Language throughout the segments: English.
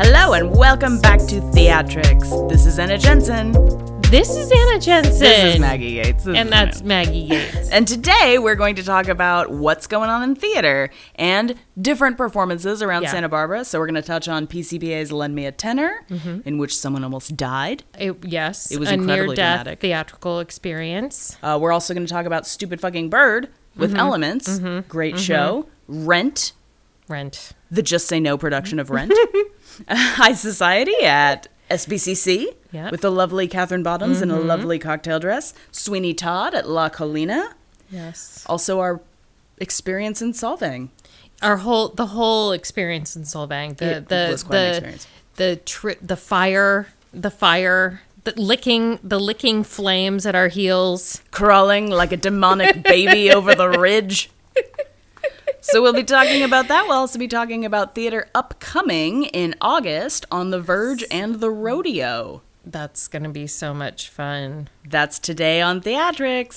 Hello and welcome back to Theatrics. This is Anna Jensen. This is Anna Jensen. This is Maggie Yates. This And that's. Maggie Yates. And today we're going to talk about what's going on in theater and different performances around Yeah. Santa Barbara. So we're going to touch on PCPA's Lend Me a Tenor, in which someone almost died. It- yes, It was a incredibly near-death dramatic. theatrical experience. Uh, we're also going to talk about Stupid Fucking Bird with Mm-hmm. Elements. Great show. Rent, Rent. the Just Say No production of Rent. High Society at SBCC Yep. Mm-hmm. with the lovely Catherine Bottoms in a lovely cocktail dress. Sweeney Todd at La Colina. Yes. Also, our experience in Solvang. Our whole the whole experience in Solvang The It the was quite an the experience. the tri- the fire the fire the licking the licking flames at our heels. crawling like a demonic baby over the ridge. So we'll be talking about that. We'll also be talking about theater upcoming in August on The Verge and The Rodeo. That's gonna be so much fun. That's today on Theatrics.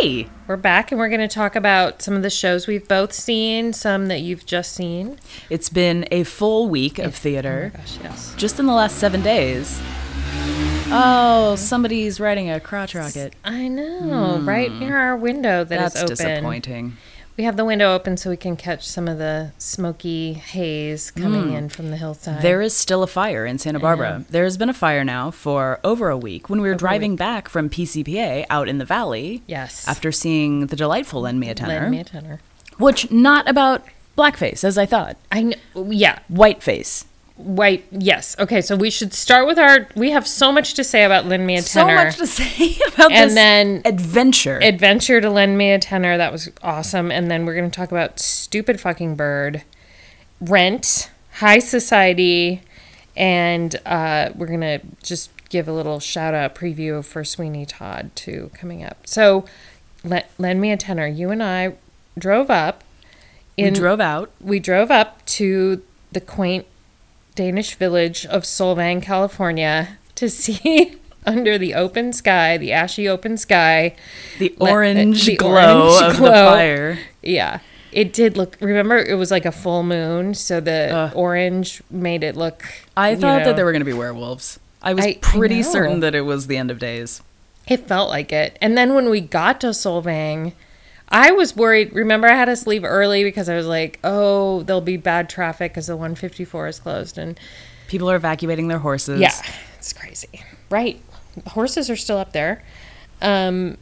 Hey, We're back and we're going to talk about some of the shows we've both seen, some that you've just seen. it's been a full week of theater. Gosh, yes. Just in the last seven days. Oh, somebody's riding a crotch rocket. I know, right near our window that is Hmm. That's disappointing. We have the window open so we can catch some of the smoky haze coming hmm. in from the hillside. There is still a fire in Santa Barbara. There has been a fire now for over a week. When we were driving back from PCPA out in the valley, yes. after seeing the delightful Lend Me a Tenor, Lend me tenor. which not about blackface as I thought, I know. Yeah. whiteface. White. Yes. Okay. So we should start with our. We have so much to say about lend me a Tenor. So much to say about And this then- adventure. Adventure to lend me a tenor. That was awesome. And then we're going to talk about stupid fucking bird, rent, high society, and uh, we're going to just give a little shout out preview for Sweeney Todd too coming up. So, let, lend me a tenor. You and I drove up. we drove out. we drove up to the quaint Danish village of Solvang, California to see under the open sky, the ashy open sky. The orange the glow orange of the fire. Yeah. It did look remember it was like a full moon, so the Ugh. orange made it look I thought know, that there were going to be werewolves. I was I- I pretty know. certain that it was the end of days. It felt like it. And then when we got to Solvang, I was worried. Remember, I had us leave early because I was like, oh, there'll be bad traffic because the 154 is closed. And People are evacuating their horses. Yeah, it's crazy. Right. Horses are still up there. Um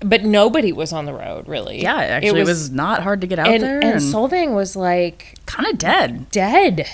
but nobody was on the road really. Yeah, actually, it was, not hard to get out and, there. and Solvang was like kind of dead. dead.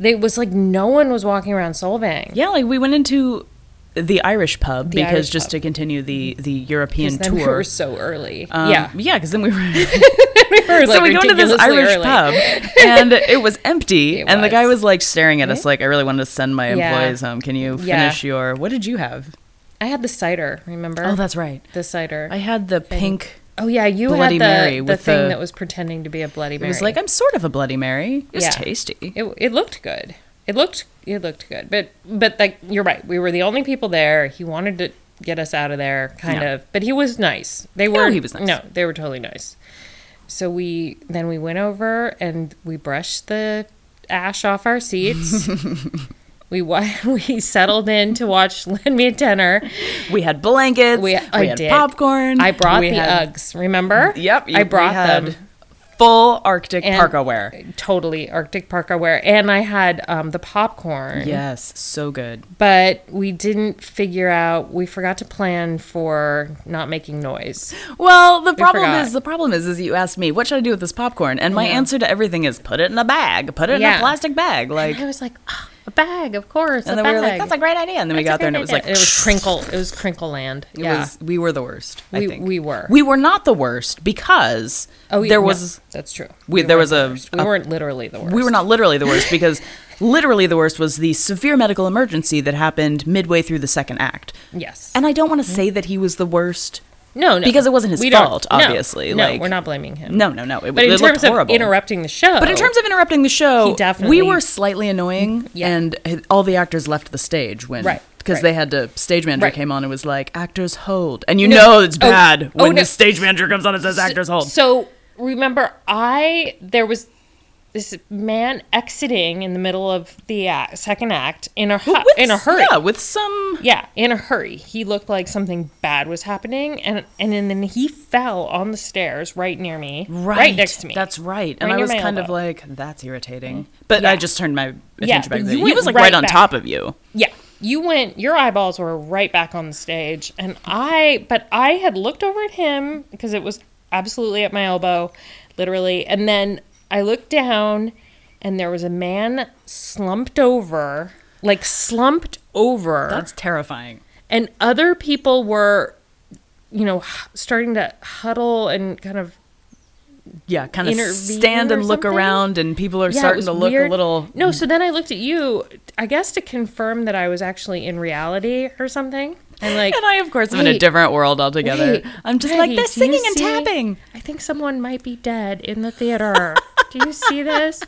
It was like no one was walking around Solvang. Yeah, like we went into the Irish pub The because Irish just pub. to continue the the European then we tour. were so early. Um, yeah. yeah, because then we were. We were, so like, we go into this Irish early. pub, and it was empty, It and the guy was. was like staring at us like, "I really wanted to send my Yeah. employees home. Can you Yeah. finish your? What did you have? I had the cider, remember? Oh, that's right. the cider. I had the pink. oh yeah, you Bloody had the, Mary the thing the- that was pretending to be a Bloody Mary. It was like I'm sort of a Bloody Mary. It's Yeah. tasty. It, it looked good. It looked it looked good. But but like you're right. We were the only people there. He wanted to get us out of there, kind Yeah. of. But he was nice. They were. he was nice. No, they were totally nice. So we then we went over and we brushed the ash off our seats. we we settled in to watch Lend Me a Tenor. We had blankets. We- We, I had did. popcorn. I brought we the had Uggs. Remember? Yep, you- I brought them. Full Arctic And- parka wear. Totally Arctic parka wear, and I had um, the popcorn. Yes, so good. but we didn't figure out we forgot to plan for not making noise Well, the problem forgot. is the problem is is you asked me what should I do with this popcorn, and my Yeah. answer to everything is put it in a bag, put it in a plastic bag, like. i was like "Ah, a bag of course And a then we were like, bag." "That's a great idea." And then we That's a got there, and it was like, it was crinkle it was crinkle land It yeah was. We were the worst. I We- think we were. We were not the worst because oh yeah, there no, was. that's true we- there weren't was the a- worst. we weren't literally the worst We were not literally the worst because literally the worst was the severe medical emergency that happened midway through the second act. yes And I don't want to mm-hmm. say that he was the worst No, no, Because it wasn't his fault, obviously, No, like- we're not blaming him. No, no, no. It, but in it terms of horrible. interrupting the show, But in terms of interrupting the show, we were slightly annoying, Yeah. and all the actors left the stage when Right, because right. they had to. Stage manager Right. came on and was like, "Actors hold," and you No. know it's Oh, bad oh, when no. the stage manager comes on and says, "Actors hold." So remember, I there was this man exiting in the middle of the act, second act in a hu- With- in a hurry. Yeah, with some. Yeah, in a hurry. He looked like something bad was happening, and and then he fell on the stairs right near me, right, next to me. That's right. And I was kind of like, "That's irritating," but Yeah. I just turned my Yeah, attention back. but to you He was like right right on back. top of you. yeah. You went. Your eyeballs were right back on the stage, and I. But I had looked over at him because it was absolutely at my elbow, literally. And then I looked down, and there was a man slumped over, like slumped over. That's terrifying. and other people were you know starting to huddle and kind of Yeah, kind of stand and look around, and people are yeah, starting to look weird. a little. no so then i looked at you i guess to confirm that i was actually in reality or something and like And I, of course, am in a different world altogether. wait, I'm just like, they're singing and see- tapping. i think someone might be dead in the theater do you see this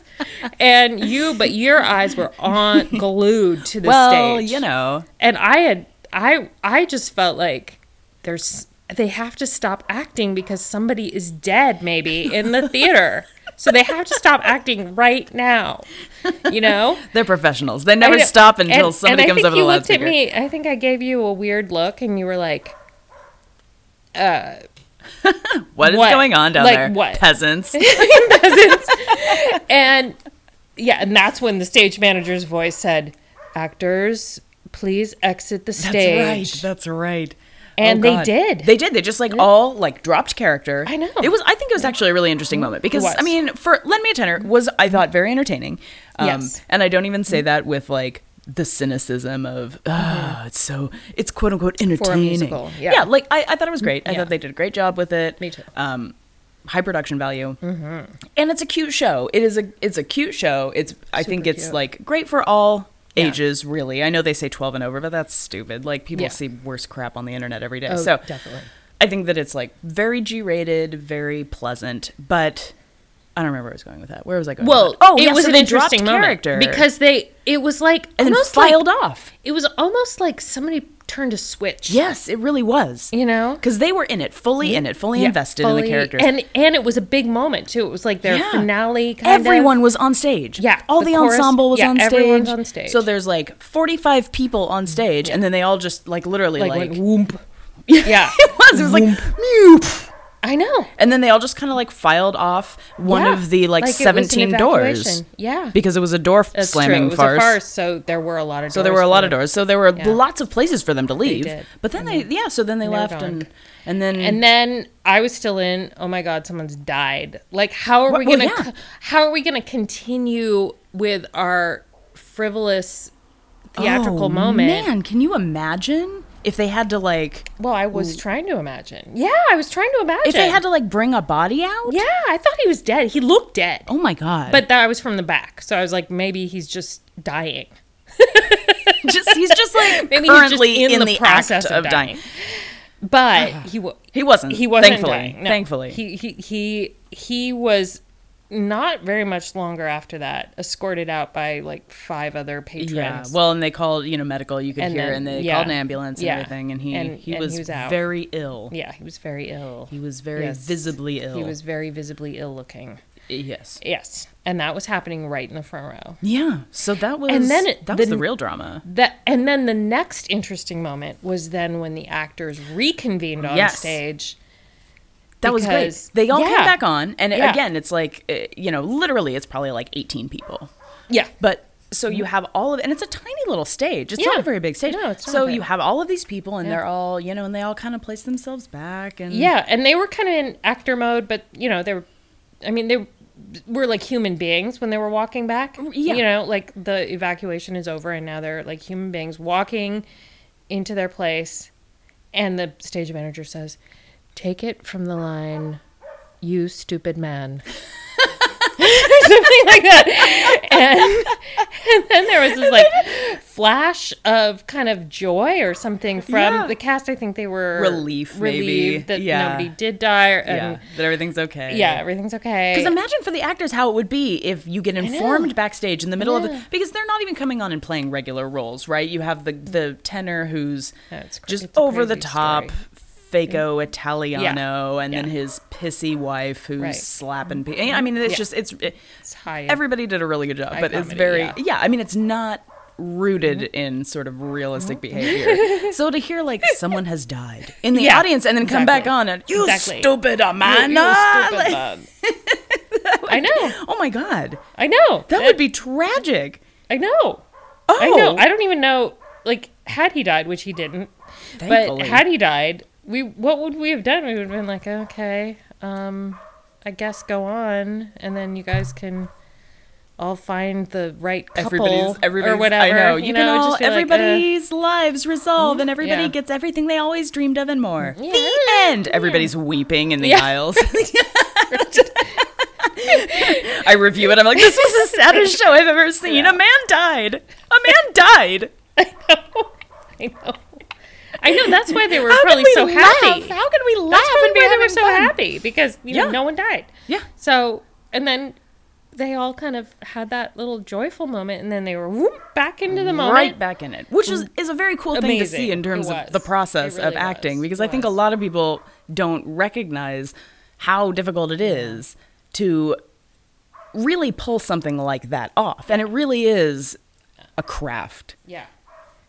and you but your eyes were on glued to the stage. Well, stage you know. and I had I I just felt like there's they have to stop acting because somebody is dead maybe in the theater. So they have to stop acting right now. You know? They're professionals. They never stop until And- somebody and comes over the I think you looked at me. I think I gave you a weird look and you were like uh, What is What? going on down Like there? what? Peasants. peasants. and yeah, and that's when the stage manager's voice said, "Actors, please exit the stage." That's right. And Oh, they did. They did. They just like all like dropped character. I know. It was. I think it was actually a really interesting moment because. I mean, for Lend Me a Tenor was I thought very entertaining. Um, Yes. And I don't even say that with like the cynicism of ah, it's so it's quote unquote entertaining. musical, yeah. like I, I thought it was great. I Yeah. thought they did a great job with it. Me too. Um, high production value, mm-hmm. and it's a cute show. It is a it's a cute show. It's I think it's cute. like great for all Yeah. ages. Really, I know they say twelve and over, but that's stupid. Like people Yeah. see worse crap on the internet every day. Oh, so definitely. I think that it's like very G rated, very pleasant, but I don't remember where I was going with that. Where was I going? Well, oh, it yeah, was an interesting character because they it was like and then almost like- filed off. it was almost like somebody turned a switch. Yes, it really was. you know, Because they were in it, fully in it, fully Yeah, invested in the fully- characters. and and it was a big moment too. It was like their Yeah. finale. Kind Everyone of. was on stage. Yeah, all the the, chorus- ensemble was yeah, on stage. everyone's on stage. So there's like 45 people on stage, and then they all just like literally like, like, whoomp. Yeah, it was. It was like mew. I know. And then they all just kind of like filed off one Yeah, of the like, like it was an 17 doors. Yeah. Because it was a door That's slamming true. It was farce. a farce, so there were a lot of. So there were a doors lot of doors. So there were Yeah. lots of places for them to leave. But then they, yeah. So then they left, gone. and and then And then I was still in. Oh my God, someone's died. Like, how are we gonna? yeah. How are we gonna continue with our frivolous theatrical Oh, moment? Man, can you imagine if they had to like Well, I was trying to imagine. Yeah, I was trying to imagine. if they had to like bring a body out? Yeah, I thought he was dead. He looked dead. Oh my god. But that was from the back, so I was like, maybe he's just dying. just he's just like Maybe he's just currently in in, the the, process of of dying. But he wa- He wasn't. he wasn't Thankfully. dying. No. Thankfully. he he he he was not very much longer after that, escorted out by like five other patrons. yeah. Well, and they called, you know, medical. You could And hear, then- and they yeah. called an ambulance and Yeah. everything, and he And- he, and was he was out. very ill. yeah, he was very ill. He was very Yes. visibly ill. He was very visibly ill looking. yes. Yes, and that was happening right in the front row. Yeah. So that was And then it- that was the- the real drama. That and then the next interesting moment was then when the actors reconvened on Yes. stage. That was great. They all yeah. came back on, and Yeah. again, it's like uh, you know, literally, it's probably like 18 people. Yeah, But so you have all of, and it's a tiny little stage. It's Yeah. not a very big stage. No, it's not so you have all of these people, and Yeah. they're all, you know, and they all kind of place themselves back, and Yeah, and they were kind of in actor mode, but you know, they were I mean, they were like human beings when they were walking back. Yeah. You know, like the evacuation is over and now they're like human beings walking into their place and the stage manager says, "Take it from the line, you stupid man." something like that. And, and then there was this like flash of kind of joy or something from Yeah. the cast. I think they were Relief, maybe. relieved that Yeah. nobody did die. Or, yeah, that everything's okay. yeah, everything's okay. Because imagine for the actors how it would be if you get informed backstage in the middle of it, because they're not even coming on and playing regular roles, right? You have the the tenor who's just over the top, story. Faco Italiano, and then his pissy wife who's Right. slapping. Pe- I mean, it's Yeah. just it's it, It's high. everybody did a really good job, but it's very yeah. Mm-hmm. yeah. I mean, it's not rooted in sort of realistic behavior. so to hear like someone has died in the Yeah, audience and then come back on and you Exactly. stupid You- Amanda. you stupid Like, bug. I know. oh my god. I know. That would be tragic. I know. Oh, I know. I don't even know. Like, had he died, which he didn't, Thankfully. but had he died, we what would we have done? We would have been like, okay, um, I guess go on, and then you guys can all find the right couple everybody's everybody's or whatever. I know you, can it'd all be like, uh, everybody's lives resolve and everybody yeah. gets everything they always dreamed of and more. Yeah. The end. Everybody's weeping in the Yeah. aisles. I review it. I'm like, this was the saddest show I've ever seen. A man died. A man died. I know. I know. I know that's why they were How probably so laugh? happy. How can we laugh That's probably why they were so fun? happy because you know no one died. Yeah. So and then they all kind of had that little joyful moment, and then they were whoop, back into the moment. right back in it, which is, is a very cool thing to see in terms of the process It of really acting. was. Because It I think a lot of people don't recognize how difficult it is to really pull something like that off, and it really is a craft. Yeah.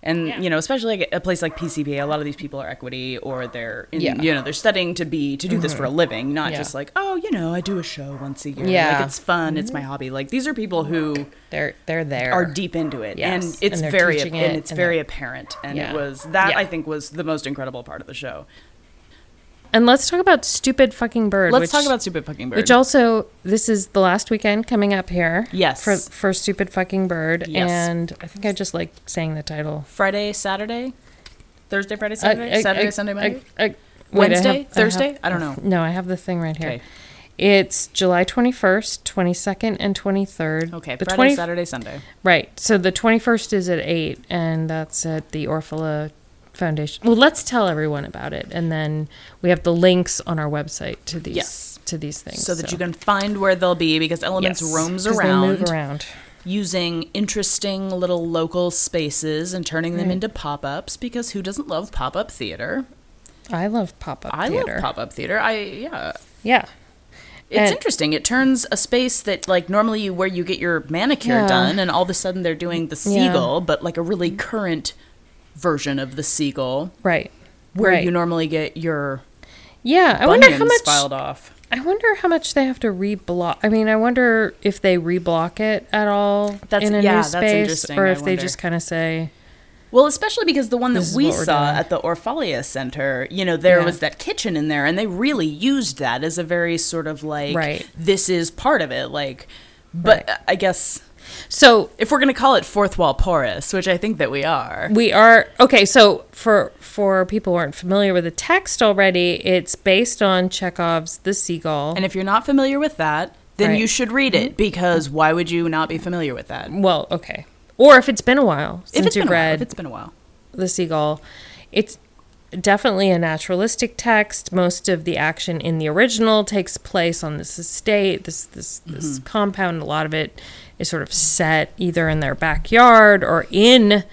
And Yeah. you know, especially like a place like PCPA, a lot of these people are equity, or they're in, Yeah. Mm-hmm. you know they're studying to be to do this for a living, not Yeah. just like oh you know I do a show once a year, Yeah. Mm-hmm. like it's fun, it's my hobby. Like these are people who They're they're there. are deep into it, Yes, and it's and they're very teaching and it's and very apparent, and Yeah. it was that Yeah. I think was the most incredible part of the show. And let's talk about stupid fucking bird. Let's which, talk about stupid fucking bird. which also this is the last weekend coming up here. Yes. For for stupid fucking bird, Yes. and I think I just like saying the title. Friday, Saturday, Thursday, Friday, Saturday, I- Saturday, I- Sunday, Monday, wait, Wednesday, have- Thursday. have- I don't know. No, I have the thing right here. Okay. It's July 21st, 22nd, and 23rd. Okay, The Friday, 20 Saturday, Sunday. Right. So the 21st is at 8, and that's at the Orfalea Foundation. Well, let's tell everyone about it, and then we have the links on our website to these Yes. to these things. So that you can find where they'll be because Elements Yes, roams around, They move around. using interesting little local spaces and turning them Right. into pop-ups because who doesn't love pop-up theater? I love pop-up theater. I theater. love pop-up theater. I yeah. Yeah. It's And- interesting. It turns a space that like normally you where you get your manicure Yeah. done and all of a sudden they're doing the Yeah. seagull, but like a really current version of the seagull Right. where right. you normally get your Yeah, I wonder how much filed off. I wonder how much they have to reblock. I mean, I wonder if they reblock it at all That's- in a yeah, new space, or if they just kind of say, Well, especially because the one that we saw at the Orfalea Center, you know, there Yeah. was that kitchen in there, and they really used that as a very sort of like, Right. this is part of it. Like, but Right. I guess "So if we're going to call it fourth wall porous, which I think that we are, we are okay." So for for people who aren't familiar with the text already, it's based on Chekhov's *The Seagull*. and if you're not familiar with that, then Right. Mm-hmm. you should read it because why would you not be familiar with that? well, okay, or if it's been a while since while, read if it's been a while. the seagull. It's definitely a naturalistic text. Most of the action in the original takes place on this estate, this this this compound. A lot of it is sort of set either in their backyard or in,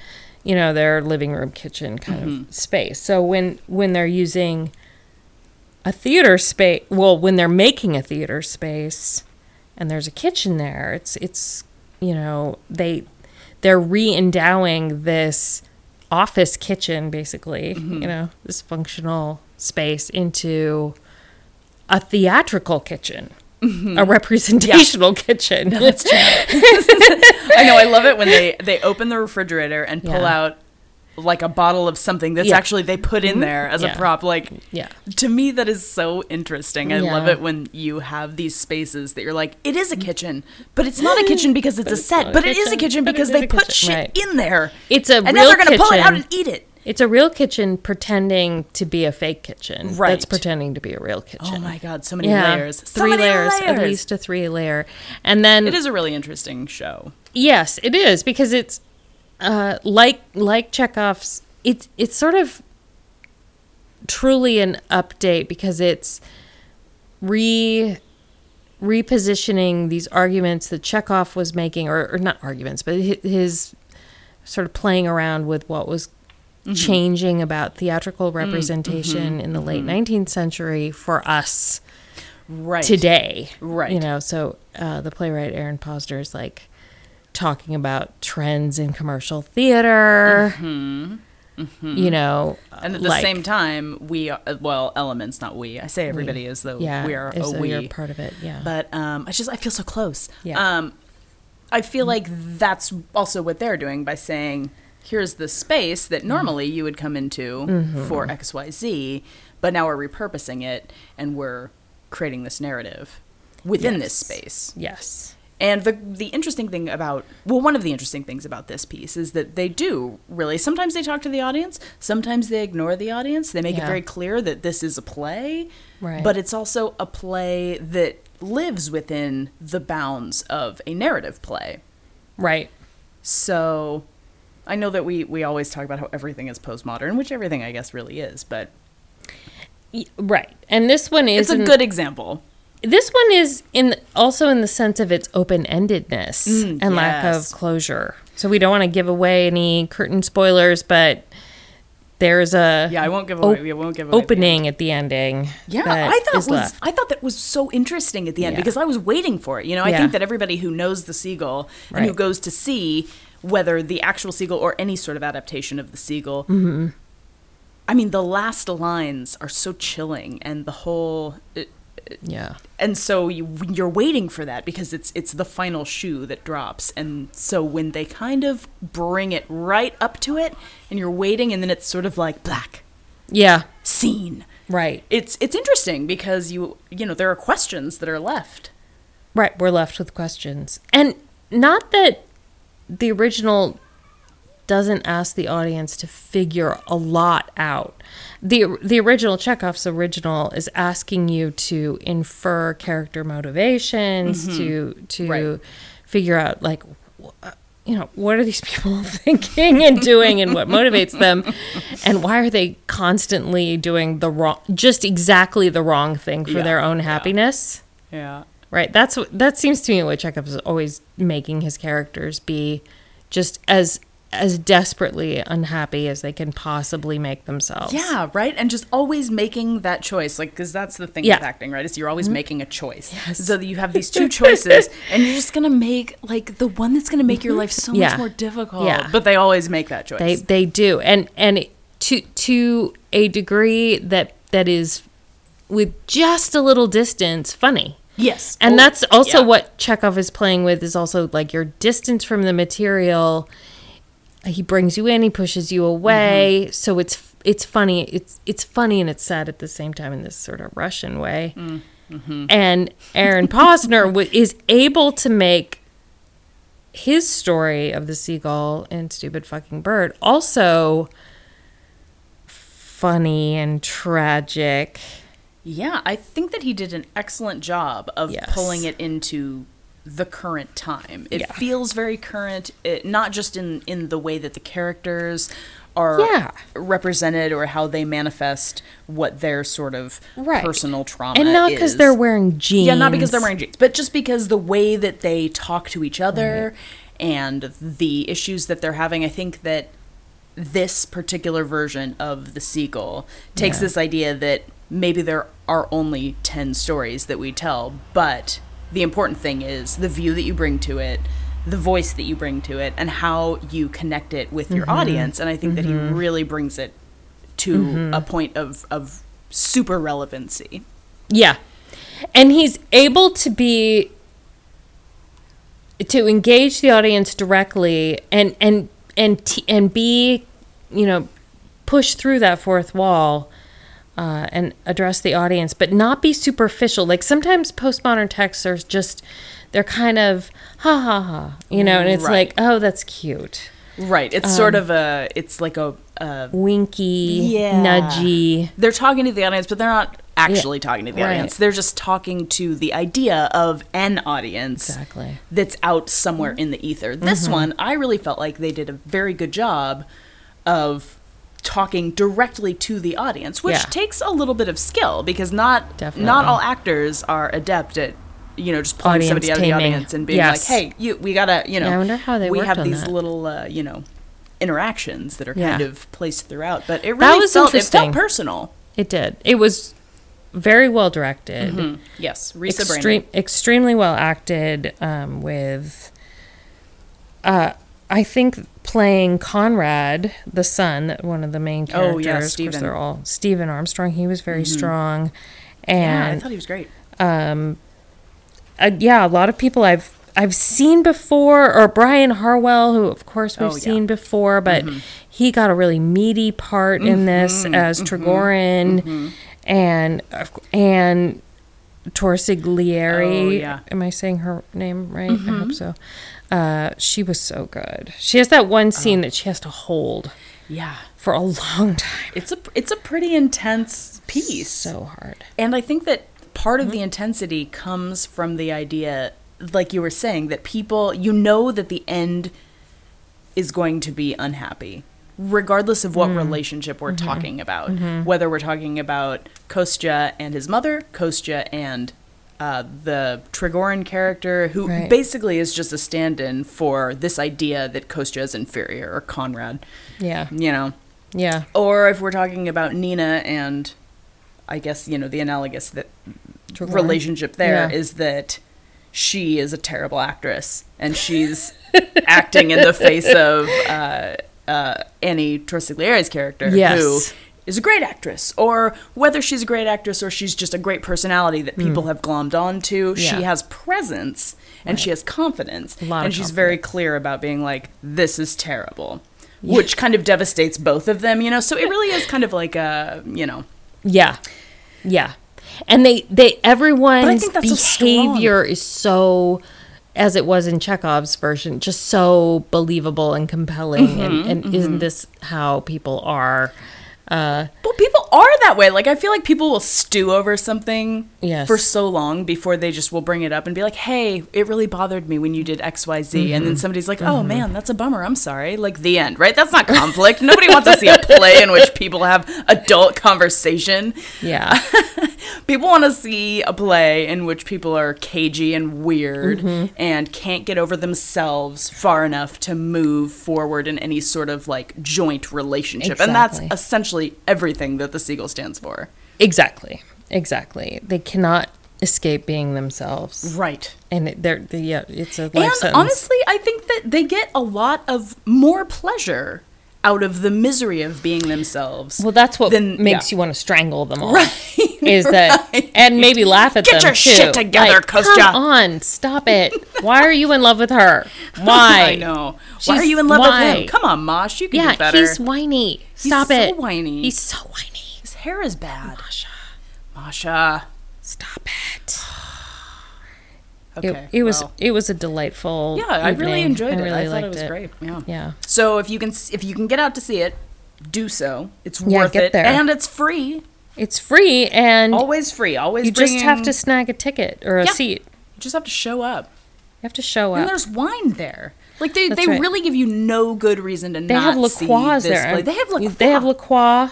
you know, their living room, kitchen kind of space. So when when they're using a theater space, well, when they're making a theater space, and there's a kitchen there, it's it's you know they they're re-endowing this office kitchen basically Mm-hmm. you know this functional space into a theatrical kitchen a representational kitchen Mm-hmm. That's true. I know. I love it when they they open the refrigerator and pull Yeah. out like a bottle of something that's Yeah. Mm-hmm. actually they put in there as Yeah. a prop. Like yeah to me, that is so interesting. I love it when you have these spaces that you're like, it is a kitchen, but it's not a kitchen because it's a set, but it is a kitchen, kitchen but it because they put kitchen, shit right. in there. it's a and then they're gonna pull it out and eat it. It's a real kitchen pretending to be a fake kitchen. Right. That's pretending to be a real kitchen. Oh my god, so many yeah, layers. So three many layers, at least a three layer, and then It is a really interesting show. Yes, it is because it's uh, like like Chekhov's. It's it's sort of truly an update because it's re repositioning these arguments that Chekhov was making, or, or not arguments, but hi- his sort of playing around with what was changing about theatrical representation in the late 19th century for us Right. today. Right. You know, so uh, the playwright Aaron Posner is like talking about trends in commercial theater. You know, And at the like- same time, we are, well, elements, not we. I say everybody as though yeah, we are a we. you're part of it. Yeah, But um, I just I feel so close. Yeah. Mm-hmm. Um, I feel like that's also what they're doing by saying, "Here's the space that Mm-hmm. normally you would come into for X Y Z, but now we're repurposing it and we're creating this narrative within this space." yes, And the the interesting thing about well, one of the interesting things about this piece is that they do really sometimes they talk to the audience, sometimes they ignore the audience. They make it very clear that this is a play, Right. but it's also a play that lives within the bounds of a narrative play. right. So I know that we we always talk about how everything is postmodern, which everything I guess really is, but Y- Right. And this one is it's a good example. This one is in also in the sense of its open-endedness Mm, and lack of closure. So we don't want to give away any curtain spoilers, but there's a Yeah, I won't give op- away. we won't give away the opening at the ending. Yeah, I thought was left. I thought that was so interesting at the end Yeah. because I was waiting for it. You know, I Yeah. think that everybody who knows the seagull and who goes to see whether the actual seagull or any sort of adaptation of the seagull. Mm-hmm. I mean, the last lines are so chilling, and the whole. It, yeah. and so you, you're waiting for that because it's it's the final shoe that drops and so when they kind of bring it right up to it and you're waiting and then it's sort of like black Yeah. scene Right. it's it's interesting because you you know there are questions that are left Right. We're left with questions. And not that the original doesn't ask the audience to figure a lot out. The the original Chekhov's original is asking you to infer character motivations, mm-hmm. to to Right. figure out like you know, what are these people thinking and doing and what motivates them and why are they constantly doing the wrong just exactly the wrong thing for Yeah, their own yeah. happiness? yeah Right. That's that seems to me what Chekhov is always making his characters be just as as desperately unhappy as they can possibly make themselves. yeah right and just always making that choice like because that's the thing Yeah. Mm-hmm. with acting right is you're always making a choice so that you have these two choices and you're just gonna make like the one that's gonna make your life so Yeah. much more difficult Yeah. but they always make that choice They they do. And and to to a degree that that is with just a little distance funny. Yes And Oh, that's also yeah. what Chekhov is playing with is also like your distance from the material. He brings you in, he pushes you away. Mm-hmm. So it's it's funny. It's it's funny and it's sad at the same time in this sort of Russian way. Mm-hmm. And Aaron Posner w- is able to make his story of the seagull and stupid fucking bird also funny and tragic. Yeah, I think that he did an excellent job of Yes. pulling it into the current time. It Yeah. feels very current, it, not just in in the way that the characters are Yeah. represented or how they manifest what their sort of Right. personal trauma is. And not because they're wearing jeans. Yeah, not because they're wearing jeans, but just because the way that they talk to each other and the issues that they're having. I think that this particular version of the seagull takes Yeah. this idea that maybe there are only 10 stories that we tell, but the important thing is the view that you bring to it, the voice that you bring to it, and how you connect it with your mm-hmm. audience. And I think that he mm-hmm. really brings it to mm-hmm. a point of, of super relevancy. Yeah. And he's able to be to engage the audience directly and and and t- and be, you know, push through that fourth wall uh, and address the audience, but not be superficial. Like sometimes postmodern texts are just they're kind of ha ha ha, you know, and it's Right. like, oh, that's cute. Right. It's sort of a. It's like a. a winky, Yeah. nudgy. they're talking to the audience, but they're not actually talking to the right. audience. They're just talking to the idea of an audience Exactly. that's out somewhere in the ether. This Mm-hmm. one, I really felt like they did a very good job of talking directly to the audience, which Yeah. takes a little bit of skill because not Definitely. not all actors are adept at you know just pulling somebody out of the Audience and being Yes. like, "Hey, you we gotta you know." Yeah, I wonder how they we have these that. little uh, you know interactions that are kind of placed throughout, but it That really was felt it felt personal. It did. It was very well directed. Yes, Risa Extreme, extremely well acted um, with uh, I think playing Conrad, the son, one of the main Oh, characters. yeah, of course, Stephen. they're all Stephen Armstrong. He was very mm-hmm. strong, Yeah, I thought he was great. um, uh, yeah, a lot of people I've I've seen before, or Brian Harwell, who of course we've Oh, yeah. seen before, but mm-hmm. he got a really meaty part in mm-hmm. this as Trigorin, and of cou- and Torsiglieri. Oh, yeah. Am I saying her name right? I hope so. Uh, she was so good. She has that one scene that she has to hold Yeah, for a long time. it's a it's a pretty intense piece. So hard. And I think that part Mm-hmm. of the intensity comes from the idea, like you were saying, that people, you know, that the end is going to be unhappy, regardless of Mm. what relationship Mm-hmm. we're talking about. Whether we're talking about Kostya and his mother, Kostya and uh, the Trigorin character, who Right. basically is just a stand in for this idea that Kostya is inferior, or Conrad, Yeah. you know. Yeah. Or if we're talking about Nina and I guess, you know, the analogous that Trigorin. relationship there is Yeah. that she is a terrible actress and she's acting in the face of uh, uh, Annie Torsiglieri's character, Yes. who is a great actress, or whether she's a great actress or she's just a great personality that people have glommed onto. She Hmm. Has presence and she has confidence, and she's very clear about being like, "This is terrible," which kind of devastates both of them. You know, so it really is kind of like a, you know, Yeah. Yeah. And they they everyone's behavior is so as it was in Chekhov's version, just so believable and compelling Mm-hmm, and, and isn't this how people are? Uh Well, people are that way. Like, I feel like people will stew over something Yes. for so long before they just will bring it up and be like, hey, it really bothered me when you did XYZ. And then mm-hmm. somebody's like, oh mm-hmm. man, that's a bummer. I'm sorry. Like, the end, right? That's not conflict. Nobody wants to see a play in which people have adult conversation. yeah. People want to see a play in which people are cagey and weird mm-hmm. and can't get over themselves far enough to move forward in any sort of like joint relationship. And that's Exactly. Essentially everything that the Seagull stands for. exactly. Exactly. They cannot escape being themselves. Right. And it, they're, they, yeah, it's a life And sentence. honestly, I think that they get a lot of more pleasure out of the misery of being themselves. well, that's what then- makes yeah. you want to strangle them all. Right. Is that right. and maybe laugh at Get them Get your too. shit together, like, Kostya. Come on, stop it. Why are you in love with her? Why? I know. Why are She's- you in love why? with him? Come on, Mosh. You can Yeah, do better. he's whiny. Stop so it. whiny. He's so whiny. His hair is bad. Masha, Masha. stop it. Okay. it, it was well. it was a delightful. Yeah, I really enjoyed it. really I thought liked it was great. Yeah. Yeah. So if you can if you can get out to see it, do so. It's Yeah, worth it, there. and it's free. It's free and Always free. Always. you just have to snag a ticket or a Yeah. seat. You just have to show up. You have to show And up. there's wine there. Like they, That's they right. really give you no good reason to They not have La see this there. play. They have La Croix. They have La Croix.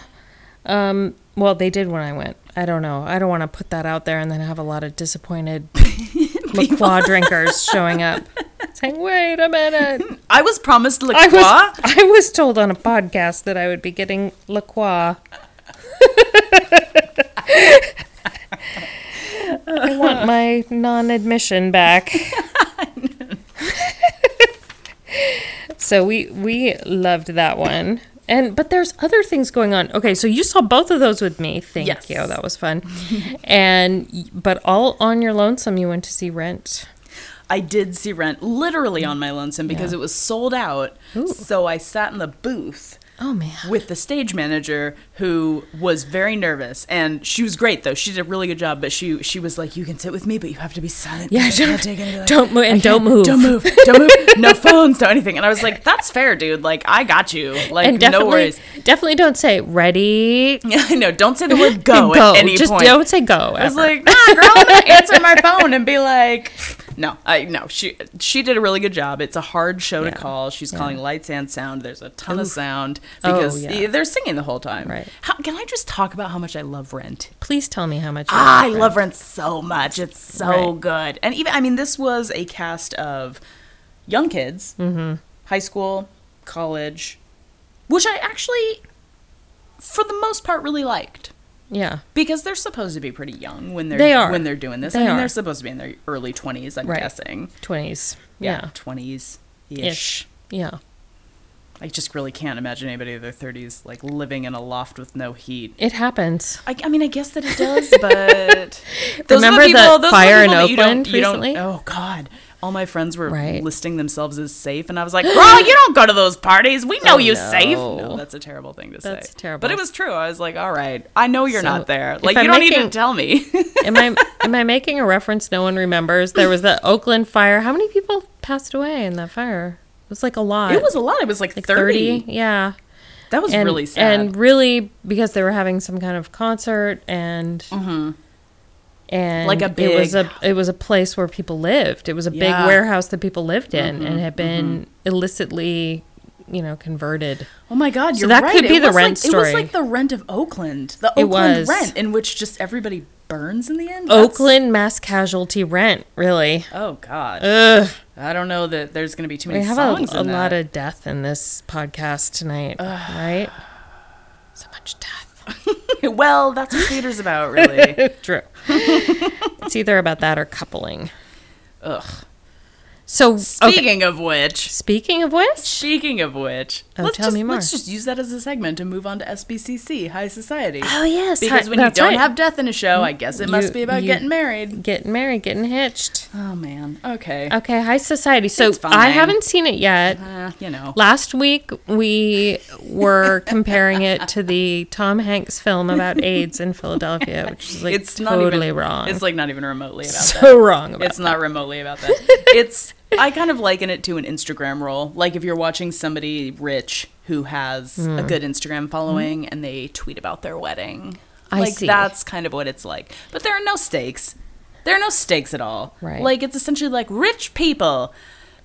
Um, well, they did when I went. I don't know. I don't want to put that out there and then have a lot of disappointed La Croix drinkers showing up saying, "Wait a minute." I was promised La I was I was told on a podcast that I would be getting La Croix. I want my non-admission back. so we we loved that one. And but there's other things going on. Okay, so you saw both of those with me. Thank Yes. you. That was fun. and but all on your lonesome you went to see Rent. I did see Rent literally on my lonesome because Yeah. it was sold out. Ooh. So I sat in the booth Oh man. with the stage manager who was very nervous and she was great though she did a really good job but she she was like you can sit with me but you have to be silent Yeah, don't- can't take any like, don't move- and don't move." don't move don't move no phones no anything and I was like that's fair dude like I got you like no worries definitely don't say ready. yeah I know don't say the word go, go. at any Just point don't say go. I was ever. like, nah, girl, I'm gonna answer my phone and be like, no, I no. She she did a really good job. It's a hard show Yeah. to call. She's calling lights and sound. There's a ton of sound Oh, because yeah. they're singing the whole time. Right. How, can I just talk about how much I love Rent? Please tell me how much. Ah, I Rent. love Rent so much. It's so Right. good. And even I mean, this was a cast of young kids, Mm-hmm. high school, college, which I actually, for the most part, really liked Yeah. because they're supposed to be pretty young when they're They are. when they're doing this. They I mean, are. they're supposed to be in their early twenties. I'm Right. guessing. Twenties. Yeah. twenties ish. Ish. Yeah. I just really can't imagine anybody in their thirties like living in a loft with no heat. It happens. I, I mean, I guess that it does, but those Remember the, the people, those fire the in that you don't- Oakland you don't- recently? oh God. All my friends were Right. listing themselves as safe, and I was like, "Girl, you don't go to those parties. We know Oh, you no. safe." No, that's a terrible thing to That's say. terrible. But it was true. I was like, "All right, I know you're So, not there. Like, I'm you don't need to tell me." am I am I making a reference no one remembers? There was the Oakland fire. How many people passed away in that fire? It was like a lot. it was a lot. It was like, like 30. 30. Yeah. That was and, really sad. And really because they were having some kind of concert and mm-hmm. And Mm-hmm. Like a it was a it was a place where people lived. It was a big Yeah. Mm-hmm. warehouse that people lived in and had been illicitly, you know, converted. Oh my God, So you're that right. could be It the Rent like, It was like the rent of Oakland, the Oakland rent, in which just everybody burns in the end. That's- Oakland mass casualty rent, really. Oh God, Ugh. I don't know that there's going to be too We many have songs a, a lot of death in this podcast tonight, right? So much death. well, that's what theater's about, really. True. It's either about that or coupling. Ugh. So, okay. Speaking of which, Speaking of which, speaking of which, Oh, let's tell just me more. let's just use that as a segment to move on to SBCC, High Society. oh yes, because hi- when you don't right. have death in a show, I guess it must be about getting married. getting married, getting hitched. Oh man. Okay. Okay, High Society. So I haven't seen it yet. Uh, you know. Last week we were comparing it to the Tom Hanks film about AIDS in Philadelphia, which is like it's totally even, wrong. It's like not even remotely about that. so wrong about It's not remotely about that. It's I kind of liken it to an Instagram role. Like if you're watching somebody rich who has a Hmm. good Instagram following and they tweet about their wedding. I like see. that's kind of what it's like. But there are no stakes. There are no stakes at all. Right. Like it's essentially like rich people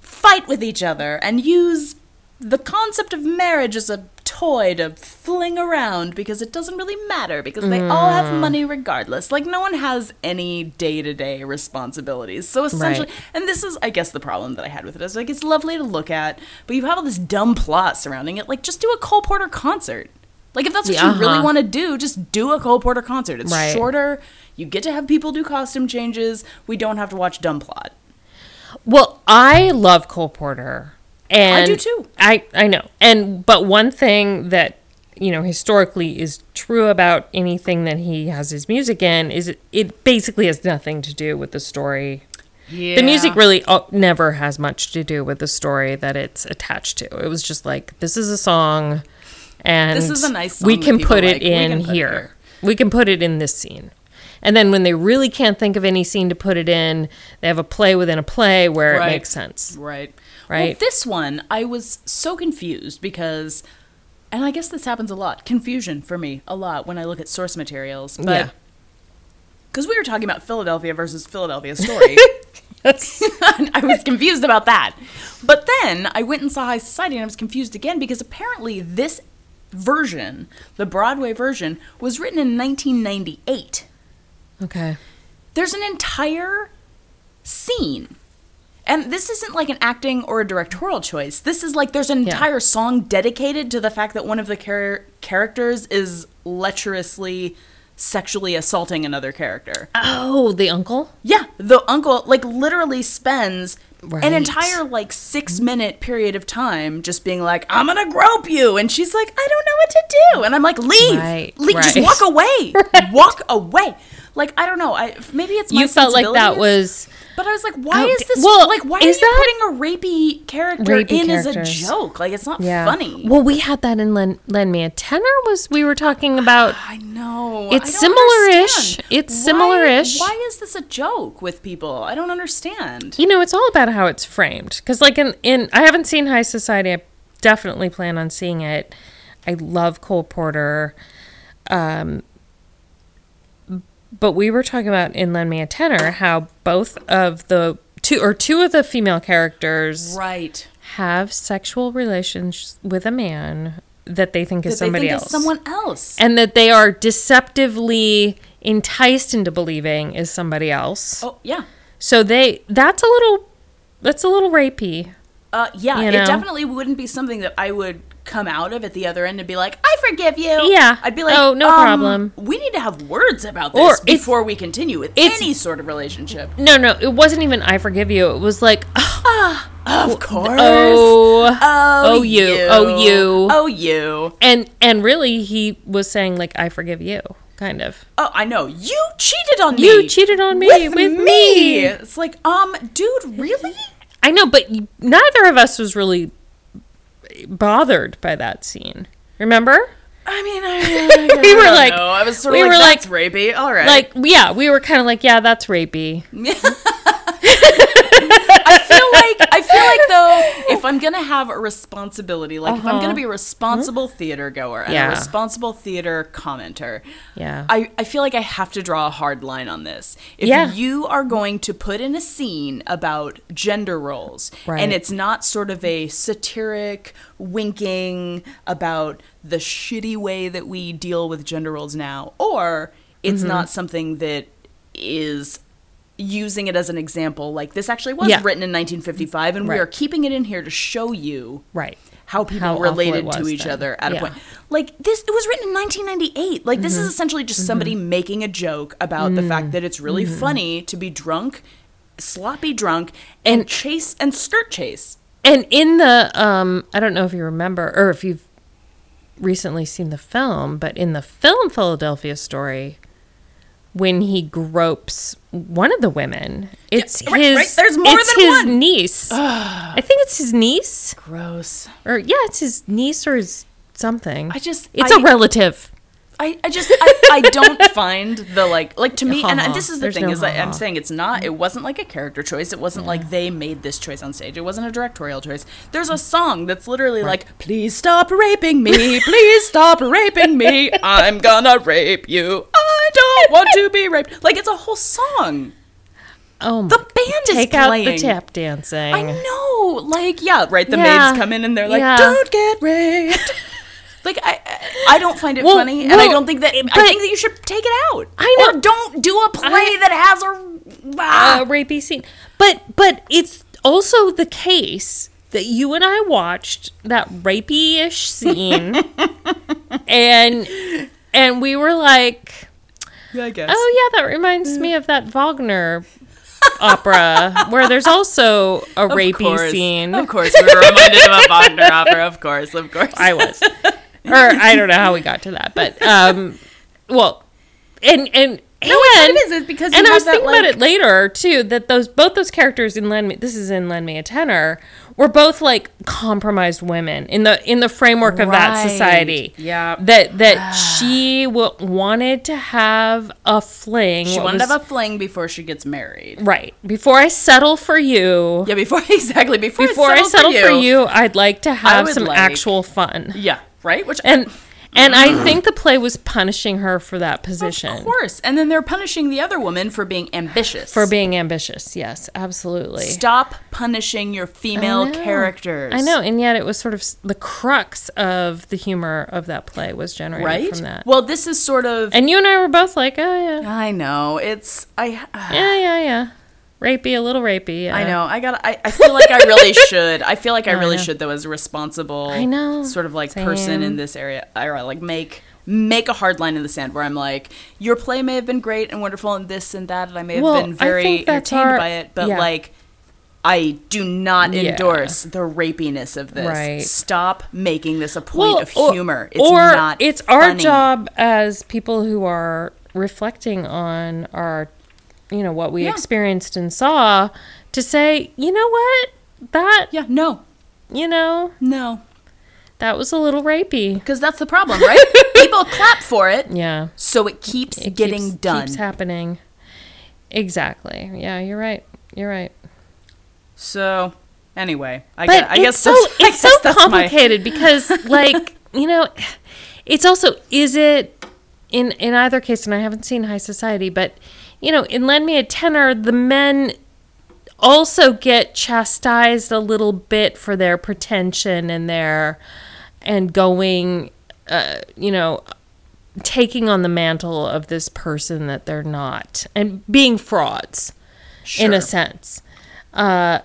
fight with each other and use the concept of marriage as a toy to fling around because it doesn't really matter because they all have Mm. money regardless. Like no one has any day-to-day responsibilities. So essentially, Right. and this is I guess the problem that I had with it is like it's lovely to look at, but you have all this dumb plot surrounding it. Like just do a Cole Porter concert. Like if that's what Yeah, you really uh-huh. want to do, just do a Cole Porter concert. It's Right. shorter. You get to have people do costume changes. We don't have to watch dumb plot. Well, I love Cole Porter. And I do too. I I know. And but one thing that you know historically is true about anything that he has his music in is it, it basically has nothing to do with the story. Yeah. The music really uh, never has much to do with the story that it's attached to. It was just like this is a song and This is a nice we song that can put it like. In put it here. here. We can put it in this scene. And then when they really can't think of any scene to put it in, they have a play within a play where Right. it makes sense. Right. Right. Well, this one, I was so confused because, and I guess this happens a lot, confusion for me a lot when I look at source materials. Yeah. But because we were talking about Philadelphia versus Philadelphia story, I was confused about that. But then I went and saw High Society and I was confused again because apparently this version, the Broadway version, was written in 1998 Okay. there's an entire scene. And this isn't like an acting or a directorial choice. This is like there's an Yeah. entire song dedicated to the fact that one of the char- characters is lecherously sexually assaulting another character. Oh, the uncle? Yeah, the uncle like literally spends Right. an entire like 6 minute period of time just being like I'm going to grope you and she's like I don't know what to do and I'm like leave. Right, leave just walk away. Walk away. Like I don't know. I maybe it's my You felt like that was But I was like, why Oh, is this well, like why is are you that- putting a rapey character Rapey in as a joke? Like it's not Yeah. funny. Well, we had that in Len, Lend Me a Tenor. Was we were talking about? I know. It's similar-ish. understand. It's Why- similar-ish. Why is this a joke with people? I don't understand. You know, it's all about how it's framed. Because, like in in, I haven't seen High Society. I definitely plan on seeing it. I love Cole Porter. Um, but we were talking about in Lend Me a Tenor how both of the two or two of the female characters Right. have sexual relations with a man that they think is That they somebody think else. it's someone else. and that they are deceptively enticed into believing is somebody else. oh yeah. So they that's a little that's a little rapey. Uh, yeah, You it definitely wouldn't be something that I would come out of at the other end and be like, "I forgive you." Yeah. I'd be like, Oh, no um, problem. We need to have words about this it's- before we continue with any sort of relationship. No, no, it wasn't even I forgive you. It was like Of course. oh oh, oh, you, oh, you. oh you. and and really he was saying like I forgive you kind of. Oh, I know. You cheated on me. You cheated on me with, me. It's like, um, dude, really? I know, but neither of us was really bothered by that scene. Remember? I mean, I, I We were like- know. I was sort we of like, were that's rapey. All right. Like yeah, we were kind of like yeah, that's rapey. I like I feel like though, if I'm gonna have a responsibility, like if I'm Uh-huh. gonna be a responsible theater goer and Yeah. a responsible theater commenter, Yeah. I, I feel like I have to draw a hard line on this. If Yeah. you are going to put in a scene about gender roles Right. and it's not sort of a satiric winking about the shitty way that we deal with gender roles now, or it's Mm-hmm. not something that is using it as an example like this actually was Yeah. written in 1955 and we Right. are keeping it in here to show you Right. how people How awful it related to was each then. other at Yeah. a point. Like this, it was written in 1998. Like this is Mm-hmm. essentially just somebody making a joke about the Mm. fact that it's really Mm-hmm. funny to be drunk, sloppy drunk, and, chase and skirt chase. And in the um I don't know if you remember or if you've recently seen the film, but in the film Philadelphia story when he gropes one of the women, it's right, his right, there's more it's than his one. niece. I think it's his niece Gross. or yeah, it's his niece or his something. I just- It's I- a relative. I, I just I, I don't find the like like to me and this is the There's thing no is that I'm saying it's not it wasn't like a character choice. It wasn't like they made this choice on stage. It wasn't a directorial choice. There's a song that's literally like please stop raping me please stop raping me. I'm gonna rape you. I don't want to be raped. Like it's a whole song. Oh my the band is Take out the tap dancing. I know. Like yeah right the Yeah. maids come in and they're like Yeah. don't get raped like I, I I don't find it Well- funny, and I don't think that. I think that you should take it out. I know. Or don't do a play I- that has a. Ah. a rapey scene. But but it's also the case that you and I watched that rapey-ish scene, and and we were like, yeah, I guess. oh yeah, that reminds me of that Wagner opera where there's also a Of rapey course. scene. Of course, we were reminded of a Wagner opera. Of course, of course. I was, or I don't know how we got to that, but um, well, and and. No, it and- of is, it's because and I was that, thinking about it later too that those both those characters in Lend Me this is in Lend Me a Tenor were both like compromised women in the in the framework of that society. Yeah. that that she w- wanted to have a fling. She wanted was- to have a fling before she gets married. right before I settle for you. Yeah, before exactly before, Before I settle for you, I'd like to have some like- actual fun. Yeah, right. Which And and I mm. think the play was punishing her for that position. of course, and then they're punishing the other woman for being ambitious. For being ambitious, yes, absolutely. Stop punishing your female I characters. I know, and yet it was sort of the crux of the humor of that play was generated right? from that. Well, this is sort of. And you and I were both like, oh yeah, I know it's I. yeah, yeah, yeah, rapey, a little rapey. Yeah. I know. I got. I, I feel like I really should. I feel like I really should, though, as a responsible, I know. sort of like person in this area. I like make make a hard line in the sand where I'm like, your play may have been great and wonderful and this and that, and I may have Well, been very entertained our- by it, but yeah. like. I do not Yeah. endorse the rapiness of this. Right. Stop making this a point of or- humor. It's or not. it's our job as people who are reflecting on our you know what we Yeah. experienced and saw to say, you know what, that Yeah, no, you know no, that was a little rapey. because that's the problem, right? People clap for it, Yeah, so it keeps it getting keeps, done. Keeps happening. Exactly. Yeah, you're right. You're right. so anyway, I but guess, I it's guess so that's, it's so guess my- complicated because like you know it's also is it in in either case and i haven't seen high society but you know in lend me a tenor the men also get chastised a little bit for their pretension and their and going uh, you know taking on the mantle of this person that they're not and being frauds in a sense. Uh,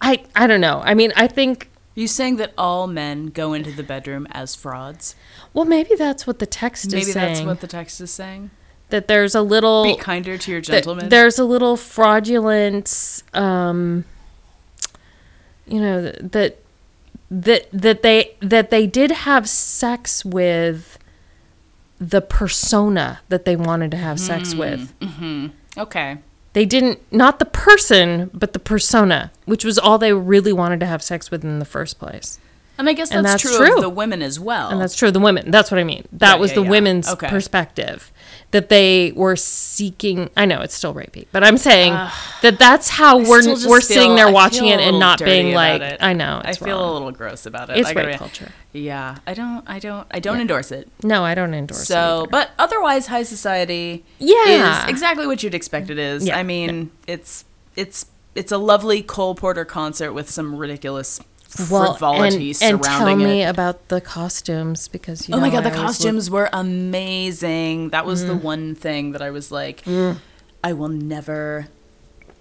I I don't know. I mean, I think You saying that all men go into the bedroom as frauds? well, maybe that's what the text Maybe is saying maybe that's what the text is saying. That there's a little Be kinder to your that gentlemen. there's a little fraudulence. Um, you know that that that they that they did have sex with the persona that they wanted to have sex with. okay. They didn't not the person, but the persona, which was all they really wanted to have sex with in the first place. And I guess that's, And that's true, true. of the women as well. And that's true of the women. That's what I mean. That Yeah, was yeah, the yeah. women's Okay. perspective that they were seeking. I know it's still rapey, but I'm saying that that's how we're we're feel- sitting there watching it and not being like, it. I know I feel wrong. a little gross about it. It's I rape culture. Yeah, I don't, I don't, I don't endorse it. No, I don't endorse. it So, but otherwise, high society Yeah. is exactly what you'd expect it is. Yeah, I mean, it's it's it's a lovely Cole Porter concert with some ridiculous well, frivolity and, and surrounding tell me it. about the costumes because you Oh my know god, the I look- costumes were amazing. That was Mm. the one thing that I was like, I will never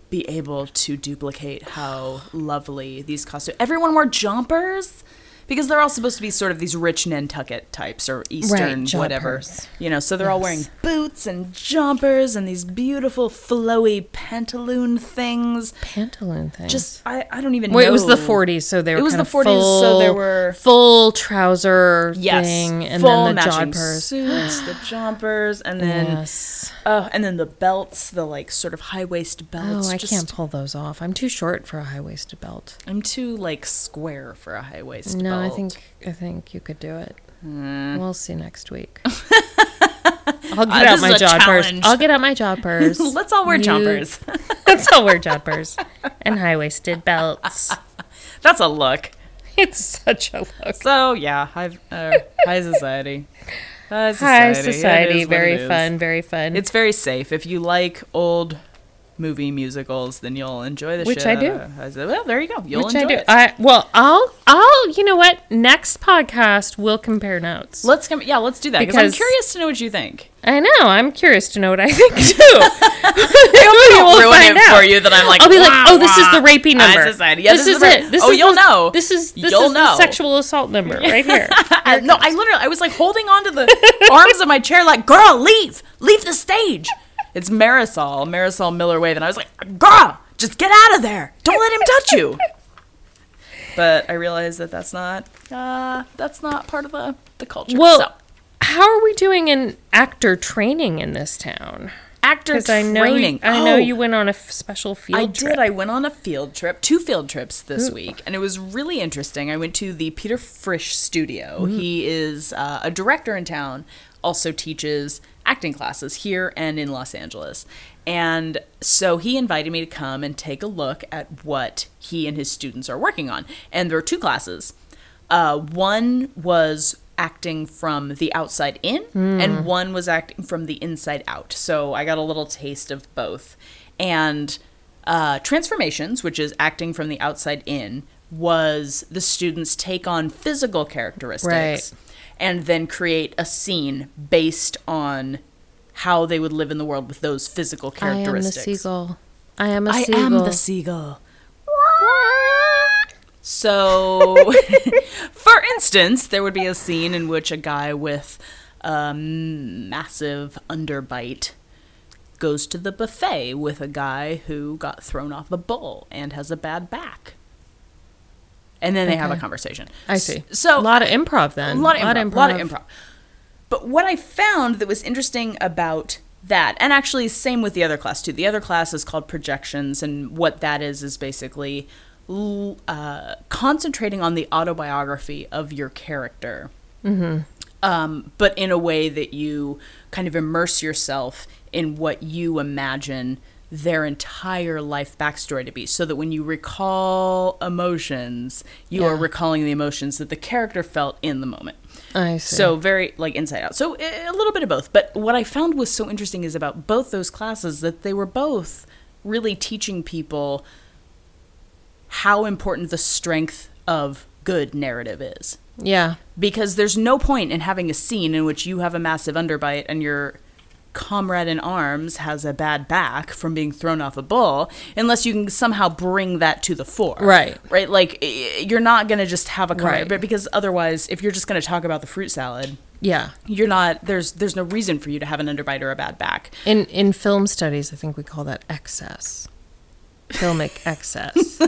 be able to duplicate how lovely these costumes. Everyone wore jumpers because they're all supposed to be sort of these rich Nantucket types or Eastern whatever. You know, so they're all wearing boots and jumpers and these beautiful flowy pantaloon things. pantaloon things. Just I, I don't even Well, know. it was the 40s, so they were It was kind the of 40s, so there were- full trouser Yes, thing, and then the jodhpurs. suits, the jumpers, and then yes. Oh, and then the belts, the like sort of high waist belts. Oh, I just- can't pull those off. I'm too short for a high waisted belt. I'm too like square for a high waist No, belt. I think I think you could do it. We'll see next week. I'll get Uh, out my job challenge. I'll get out my jodhpurs. Let's all wear You- jumpers. Let's all wear jodhpurs and high waisted belts. That's a look. It's such a look. So yeah, high, uh, high society. High society. High society, very fun, very fun. It's very safe. If you like old movie musicals, then you'll enjoy the show. Which shit I do. I said, Well, there you go. You'll which enjoy I do. it. I well, I'll I'll you know what? Next podcast we'll compare notes. let's come. Yeah, let's do that because I'm curious to know what you think. I know. I'm curious to know what I think too. I will ruin find it out. for you that I'm like. I'll be like, oh, this is the rapey number. Yeah, this, this is it. This oh, is you'll the, know. This is this You'll is know. the sexual assault number right here. Uh, no, I literally, I was like holding onto the arms of my chair, like, girl, leave, leave the stage. It's Marisol, Marisol Miller Wave, and I was like, girl, just get out of there. Don't let him touch you. But I realized that that's not, uh, that's not part of the the culture. Well, so, how are we doing in actor training in this town? Actor Because I know training. I know Oh, you went on a f- special field trip. I trip. did. I went on a field trip, two field trips this week, and it was really interesting. I went to the Peter Frisch studio. He is uh, a director in town, also teaches acting classes here and in Los Angeles. And so he invited me to come and take a look at what he and his students are working on. And there are two classes. Uh, one was acting from the outside in, and one was acting from the inside out. So I got a little taste of both. And uh, transformations, which is acting from the outside in, was the students take on physical characteristics and then create a scene based on how they would live in the world with those physical characteristics. I am the seagull. I am a I seagull. am the seagull. So, for instance, there would be a scene in which a guy with a massive underbite goes to the buffet with a guy who got thrown off a bull and has a bad back. And then they have a conversation. I see. So, a lot of improv then. a lot of improv, A lot of improv. But what I found that was interesting about that and actually same with the other class too the other class is called projections and what that is is basically uh, concentrating on the autobiography of your character um, but in a way that you kind of immerse yourself in what you imagine their entire life backstory to be so that when you recall emotions you are recalling the emotions that the character felt in the moment I see. so very like inside out. So a little bit of both. But what I found was so interesting is about both those classes that they were both really teaching people how important the strength of good narrative is. yeah, Because there's no point in having a scene in which you have a massive underbite and your comrade in arms has a bad back from being thrown off a bull unless you can somehow bring that to the fore Right. right like you're not going to just have a comrade Right. but because otherwise if you're just going to talk about the fruit salad yeah. you're not there's there's no reason for you to have an underbite or a bad back In in film studies, I think we call that excess, filmic excess.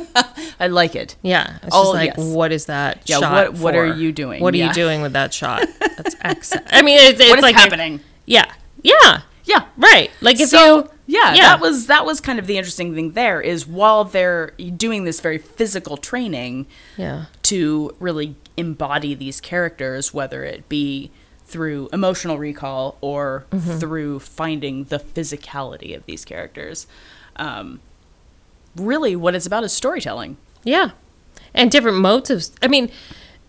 i like it Yeah, it's Oh, just like, yes. what is that? Yeah, shot what- what are you doing? What are you doing with that shot? That's excess. I mean, it's, it's what is like a- happening yeah, yeah, yeah right. Like if so you, yeah, yeah. that was that was kind of the interesting thing there is while they're doing this very physical training yeah, to really embody these characters whether it be through emotional recall or Mm-hmm. through finding the physicality of these characters um, really what it's about is storytelling yeah, and different motives. I mean,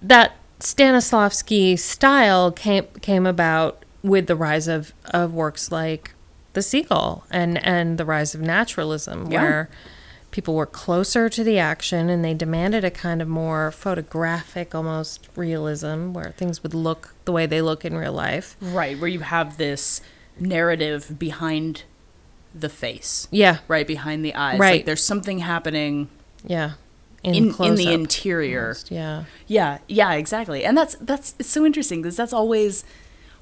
that Stanislavski style came came about with the rise of of works like The Seagull and and the rise of naturalism, Yeah. where people were closer to the action and they demanded a kind of more photographic almost realism where things would look the way they look in real life right where you have this narrative behind the face yeah right behind the eyes Right. like there's something happening yeah in, in the close-up, interior almost, yeah Yeah, yeah, exactly. And that's that's it's so interesting because that's always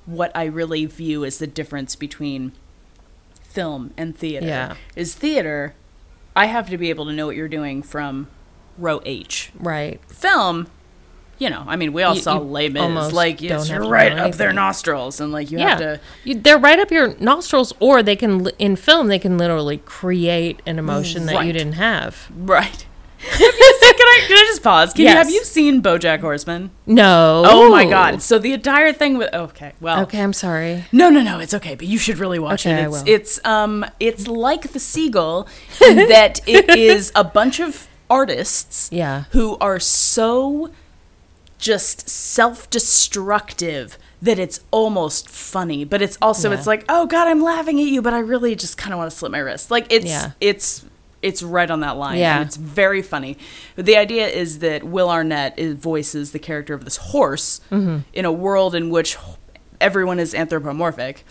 what I really view as the difference between film and theater. Yeah. Is theater I have to be able to know what you're doing from row H. right Film, you know, I mean, we all You- saw Les Mis, like yes, you're right up their nostrils, and like you yeah have to. You, they're right up your nostrils or they can in film they can literally create an emotion that you didn't have Right. Have you seen- can I can I just pause? Can you, have you seen BoJack Horseman? no Oh my God! So the entire thing with okay, well, okay i'm sorry No, no, no. It's okay, but you should really watch Okay, it. I It's will. it's um it's like the seagull in that it is a bunch of artists Yeah. who are so just self-destructive that it's almost funny, but it's also Yeah. it's like, "Oh god, I'm laughing at you, but I really just kind of want to slip my wrist." Like it's Yeah. it's it's right on that line. Yeah. And it's very funny. But the idea is that Will Arnett is, voices the character of this horse Mm-hmm. in a world in which everyone is anthropomorphic.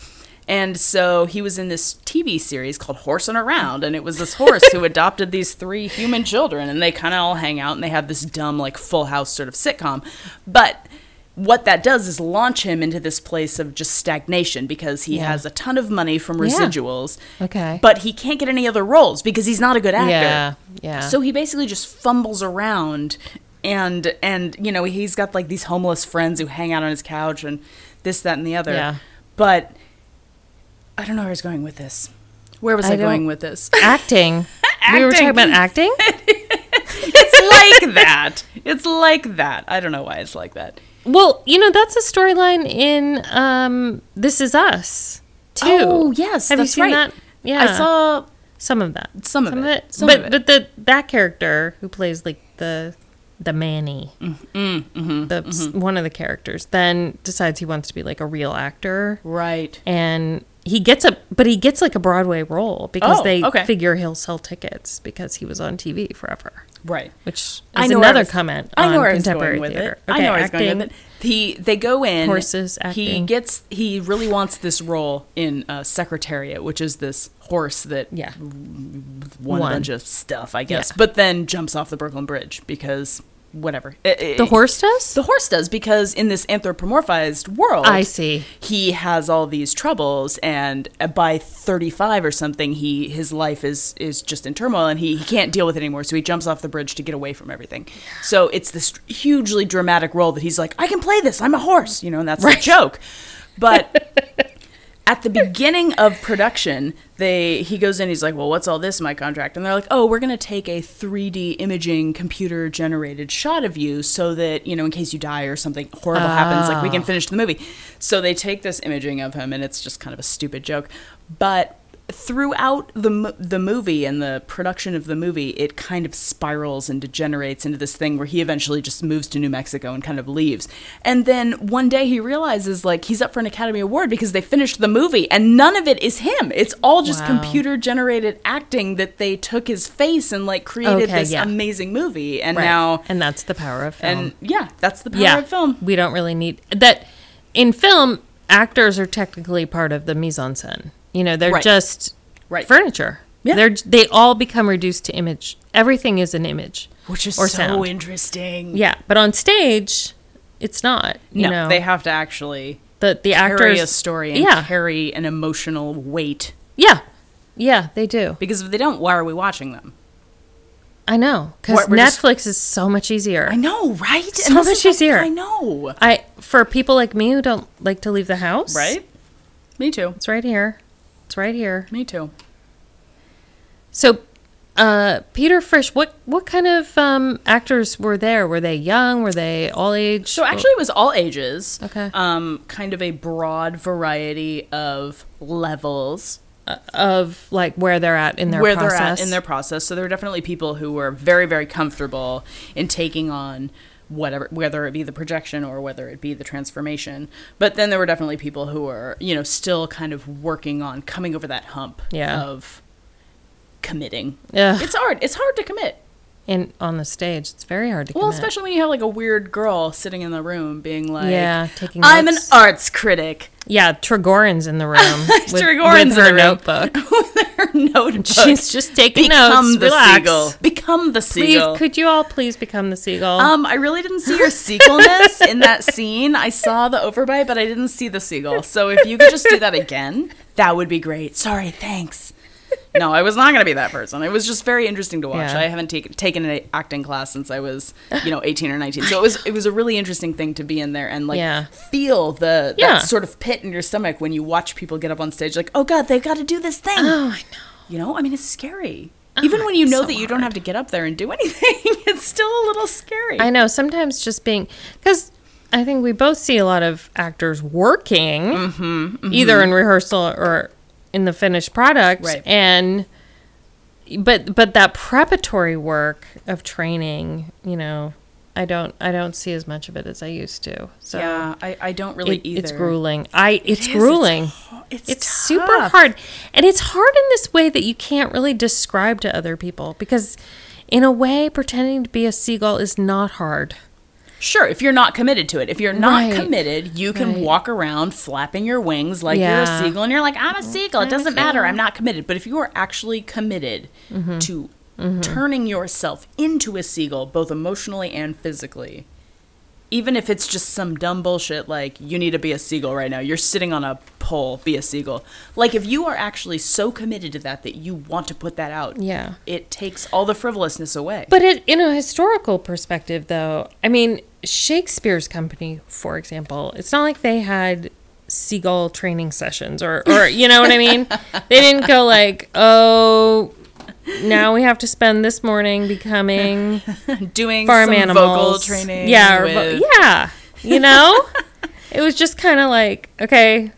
And so he was in this TV series called Horsing Around, and it was this horse who adopted these three human children, and they kind of all hang out and they have this dumb, like, full house sort of sitcom. But what that does is launch him into this place of just stagnation because he Yeah. has a ton of money from Yeah. residuals. Okay. But he can't get any other roles because he's not a good actor. yeah yeah So he basically just fumbles around and and you know, he's got like these homeless friends who hang out on his couch and this, that, and the other. Yeah. But I don't know where I was going with this. Where was I, I going with this? acting. we were talking about acting it's like that. It's like that. I don't know why it's like that. well you know that's a storyline in um this is us too Oh, yes, have that's you seen right. that yeah I saw some of that Some of it. Some but of it. but the that character who plays like the the Manny, Mm, the mm-hmm. one of the characters, then decides he wants to be like a real actor, right. and he gets a but he gets like a Broadway role because Oh, they okay. figure he'll sell tickets because he was on TV forever, Right. which is I know where I another was- comment I know on where I was contemporary going with theater. it. I know where I was going with it. He they go in Horses, He gets he really wants this role in uh, Secretariat, which is this horse that Yeah, won, Won. a bunch of stuff, I guess, Yeah. but then jumps off the Brooklyn Bridge because whatever. The horse does. The horse does because in this anthropomorphized world, I see. he has all these troubles, and by thirty-five or something, he his life is is just in turmoil, and he, he can't deal with it anymore. So he jumps off the bridge to get away from everything. So it's this hugely dramatic role that he's like, I can play this. I'm a horse, you know, and that's the joke. But at the beginning of production, they he goes in. He's like, "Well, what's all this in my contract?" And they're like, "Oh, we're gonna take a 3D imaging computer generated shot of you, so that you know, in case you die or something horrible happens, like we can ah. finish the movie." So they take this imaging of him, and it's just kind of a stupid joke, but throughout the the movie and the production of the movie, it kind of spirals and degenerates into this thing where he eventually just moves to New Mexico and kind of leaves. And then one day he realizes like he's up for an Academy Award because they finished the movie and none of it is him. It's all just Wow. computer generated acting that they took his face and like created Okay, this yeah. amazing movie. And Right. now and that's the power of film. and yeah, that's the power yeah, of film. we don't really need that. In film, actors are technically part of the mise en scène. You know, they're Right. just Right. furniture. Yeah. They're they all become reduced to image. Everything is an image, Which is so sound. interesting. Yeah, but on stage, it's not. You no, know, they have to actually the the carry actors a story and yeah, carry an emotional weight. yeah, yeah. They do. Because if they don't, why are we watching them? I know because we're just- Netflix is so much easier. I know, right? So much is easier. I know. I for people like me who don't like to leave the house, Right? Me too. It's right here. It's right here. Me too. So, uh, Peter Frisch, what what kind of um, actors were there? Were they young? Were they all age? So actually, it was all ages. Okay. Um, kind of a broad variety of levels of like where they're at in their where process. they're at in their process. So there were definitely people who were very, very comfortable in taking on whatever, whether it be the projection or whether it be the transformation. But then there were definitely people who were, you know, still kind of working on coming over that hump Yeah. of committing. yeah It's hard. It's hard to commit. In on the stage. It's very hard to get. Well, commit. especially when you have like a weird girl sitting in the room being like, Yeah, taking I'm an arts critic." yeah, Trigorin's in the room with, Trigorin's with in her the room. notebook. Her notebook. She's just taking become notes. the Relax. seagull. Become the seagull. Please, could you all please become the seagull? um, I really didn't see your seagullness in that scene. I saw the overbite, but I didn't see the seagull. So if you could just do that again, that would be great. Sorry, thanks. No, I was not going to be that person. It was just very interesting to watch. Yeah. I haven't taken taken an acting class since I was, you know, 18 or 19. So it was it was a really interesting thing to be in there and like Yeah. feel the Yeah. sort of pit in your stomach when you watch people get up on stage like, "Oh god, they've got to do this thing." oh, I know. You know, I mean, it's scary. Even when you know so that you don't have to get up there and do anything, it's still a little scary. I know. Sometimes just being because I think we both see a lot of actors working, Mm-hmm, either in rehearsal or in the finished product, Right. and but but that preparatory work of training, you know, I don't I don't see as much of it as I used to. So yeah, I, I don't really it- either. it's grueling. I it's It grueling. ho- It's, It's super hard. And it's hard in this way that you can't really describe to other people because in a way pretending to be a seagull is not hard. Sure, if you're not committed to it. If you're not Right. committed, you can Right. walk around flapping your wings like you're a seagull and you're like, I'm a seagull. It doesn't matter. I'm not committed. But if you are actually committed Mm-hmm. to turning yourself into a seagull, both emotionally and physically, even if it's just some dumb bullshit like you need to be a seagull right now, you're sitting on a pole, be a seagull. Like if you are actually so committed to that that you want to put that out, Yeah. it takes all the frivolousness away. But it, in a historical perspective, though, I mean, Shakespeare's company, for example, it's not like they had seagull training sessions or, or you know what I mean? They didn't go like, oh, now we have to spend this morning becoming doing farm some animals. vocal training. Yeah, vo- with, yeah. You know, it was just kind of like, okay, you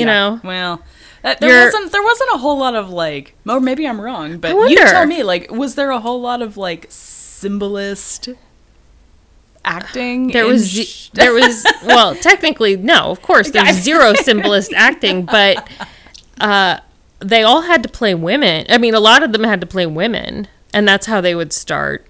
Yeah. know, Well, uh, there You're- wasn't there wasn't a whole lot of like, or maybe I'm wrong, but you tell me. Like, was there a whole lot of like symbolist acting? there was sh- there was well technically no of course there's zero symbolist acting but uh they all had to play women i mean a lot of them had to play women and that's how they would start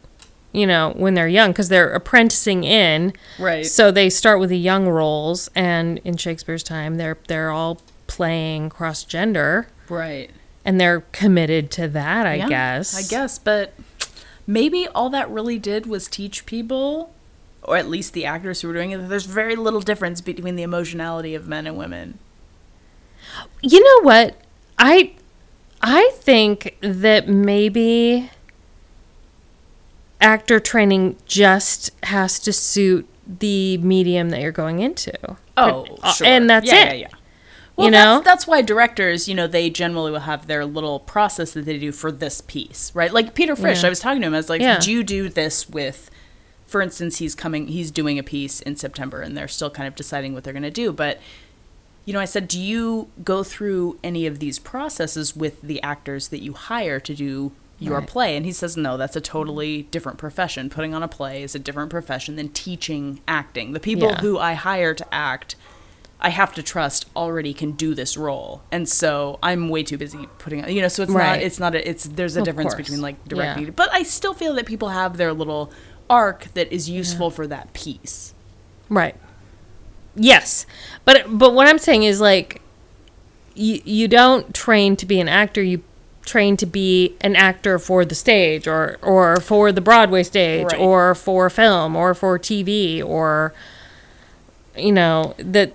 you know when they're young because they're apprenticing in right. so they start with the young roles and in shakespeare's time they're they're all playing cross gender right. and they're committed to that i Yeah, guess I guess, but maybe all that really did was teach people, or at least the actors who were doing it, there's very little difference between the emotionality of men and women. You know what? I I think that maybe actor training just has to suit the medium that you're going into. Oh, Uh, sure. and that's yeah, it. Yeah, yeah. Well, you know? that's, that's why directors, you know, they generally will have their little process that they do for this piece, right? Like Peter Frisch, Yeah. I was talking to him. I was like, Yeah. "Do you do this with?" For instance, he's coming. He's doing a piece in September, and they're still kind of deciding what they're going to do. But you know, I said, "Do you go through any of these processes with the actors that you hire to do?" Your Right. play, and he says, no, that's a totally different profession. Putting on a play is a different profession than teaching acting. The people Yeah. who I hire to act I have to trust already can do this role, and so I'm way too busy putting. You know, so it's not. It's not. A, it's there's a Of difference course. between like Yeah. directing, but I still feel that people have their little arc that is useful for that piece. Right. Yes, but but what I'm saying is like, you you don't train to be an actor. You train to be an actor for the stage, or or for the Broadway stage, Right. or for film, or for TV, or you know that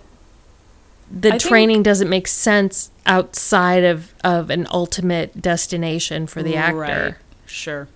the I think- training doesn't make sense outside of of an ultimate destination for the actor. Right. Sure.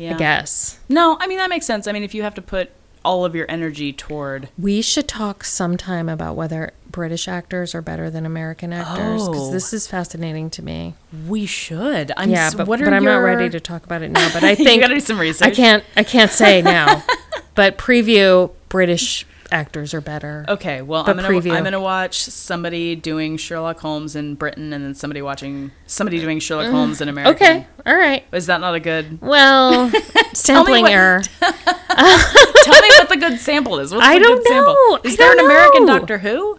Yeah. I guess. No, I mean that makes sense. I mean if you have to put all of your energy toward We should talk sometime about whether British actors are better than American actors because Oh. this is fascinating to me. we should. I'm yeah, but, what are but I'm not ready to talk about it now. But I think You gotta do some research. I can't. I can't say now. but preview British actors are better. Okay, well, I'm gonna preview. I'm gonna watch somebody doing Sherlock Holmes in Britain, and then somebody watching somebody doing Sherlock Holmes in America. Okay. All right. is that not a good? Well, sampling what- error. Tell me what the good sample is. What's I the don't good sample? know. Is I there an American know. Doctor Who?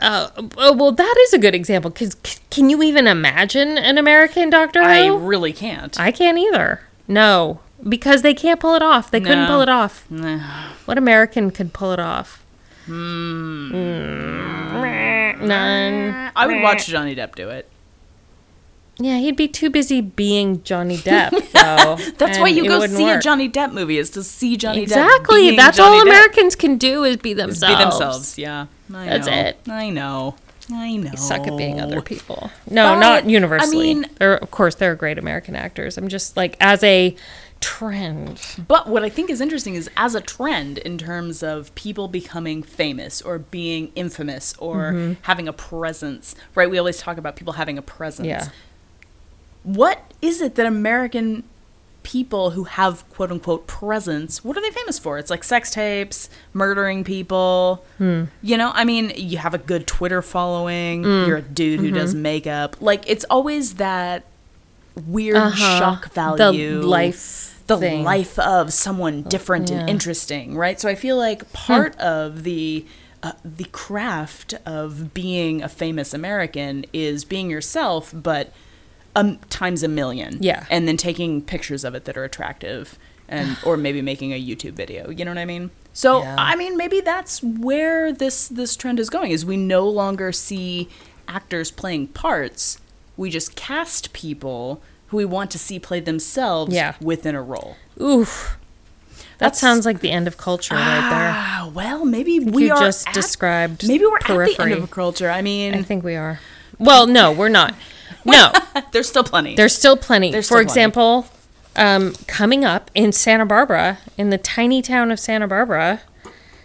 Uh, oh, well, that is a good example because can you even imagine an American Doctor Who? I really can't. I can't either. No, because they can't pull it off. They couldn't pull it off. What American could pull it off? Hmm. Mm. None. I would watch Johnny Depp do it. Yeah, he'd be too busy being Johnny Depp, though. That's why you go see a. Johnny Depp movie is to see Johnny Depp. Exactly. That's Johnny all Depp. Americans can do is be Is themselves. Be themselves. Yeah. I That's know. it. I know. I know. Suck at being other people. No, But, not I universally. mean- there, of course, there are great American actors. I'm just like as a trend. But what I think is interesting is as a trend in terms of people becoming famous or being infamous or Mm-hmm. having a presence, right? We always talk about people having a presence. Yeah. What is it that American people who have quote unquote presence, what are they famous for? It's like sex tapes, murdering people. Hmm. You know, I mean, you have a good Twitter following, Mm. you're a dude who does makeup. Like it's always that weird Mm-hmm. Uh-huh. shock value The life. The thing. life of someone different Yeah. and interesting, right? So I feel like part of the uh, the craft of being a famous American is being yourself, but um, times a million. Yeah. and then taking pictures of it that are attractive, and or maybe making a YouTube video. You know what I mean? So Yeah. I mean, maybe that's where this this trend is going. Is we no longer see actors playing parts. We just cast people who we want to see play themselves Yeah. within a role. Oof. That That's- sounds like the end of culture right there. Ah, well, maybe we you are just at- described Maybe we're at the end of culture. I mean, I think we are. Well, no, we're not. No, there's still plenty. there's still plenty. There's For still plenty. example, um, coming up in Santa Barbara, in the tiny town of Santa Barbara,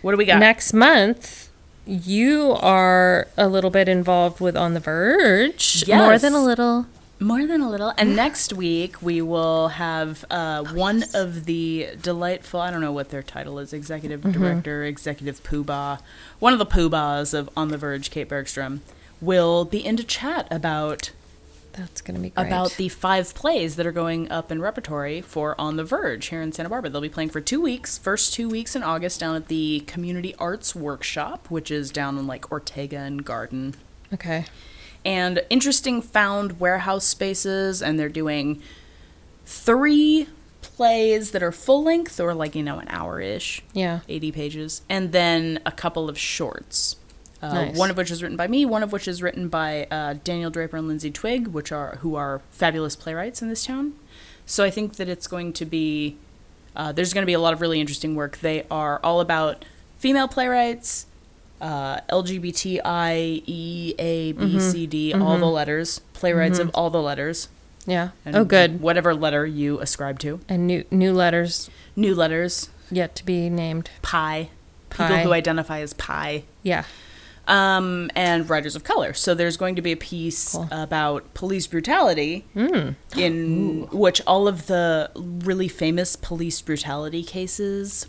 what do we got? next month, you are a little bit involved with On the Verge. More than a little. More than a little. And next week we will have uh, one of the delightful. I don't know what their title is. Executive Mm-hmm. director, executive poobah. One of the poobahs of On the Verge, Kate Bergstrom, will be in to chat about That's going to be great. about the five plays that are going up in repertory for On the Verge here in Santa Barbara. They'll be playing for two weeks, first two weeks in August down at the Community Arts Workshop, which is down in like Ortega and Garden. Okay. And interesting found warehouse spaces, and they're doing three plays that are full length or like, you know, an hour ish. Yeah. 80 pages, and then a couple of shorts. Uh, Nice. One of which is written by me, one of which is written by uh, Daniel Draper and Lindsay Twig, which are who are fabulous playwrights in this town. So I think that it's going to be uh, there's going to be a lot of really interesting work. They are all about female playwrights, uh, LGBTI, E, A, B, C, D, mm-hmm. all the mm-hmm. letters, playwrights of mm-hmm. all the letters. Yeah. and oh, good. Whatever letter you ascribe to. And new new letters New letters, yet to be named. pi, people who identify as pi. Yeah. Um, and writers of color. So there's going to be a piece about police brutality, Hmm. in which all of the really famous police brutality cases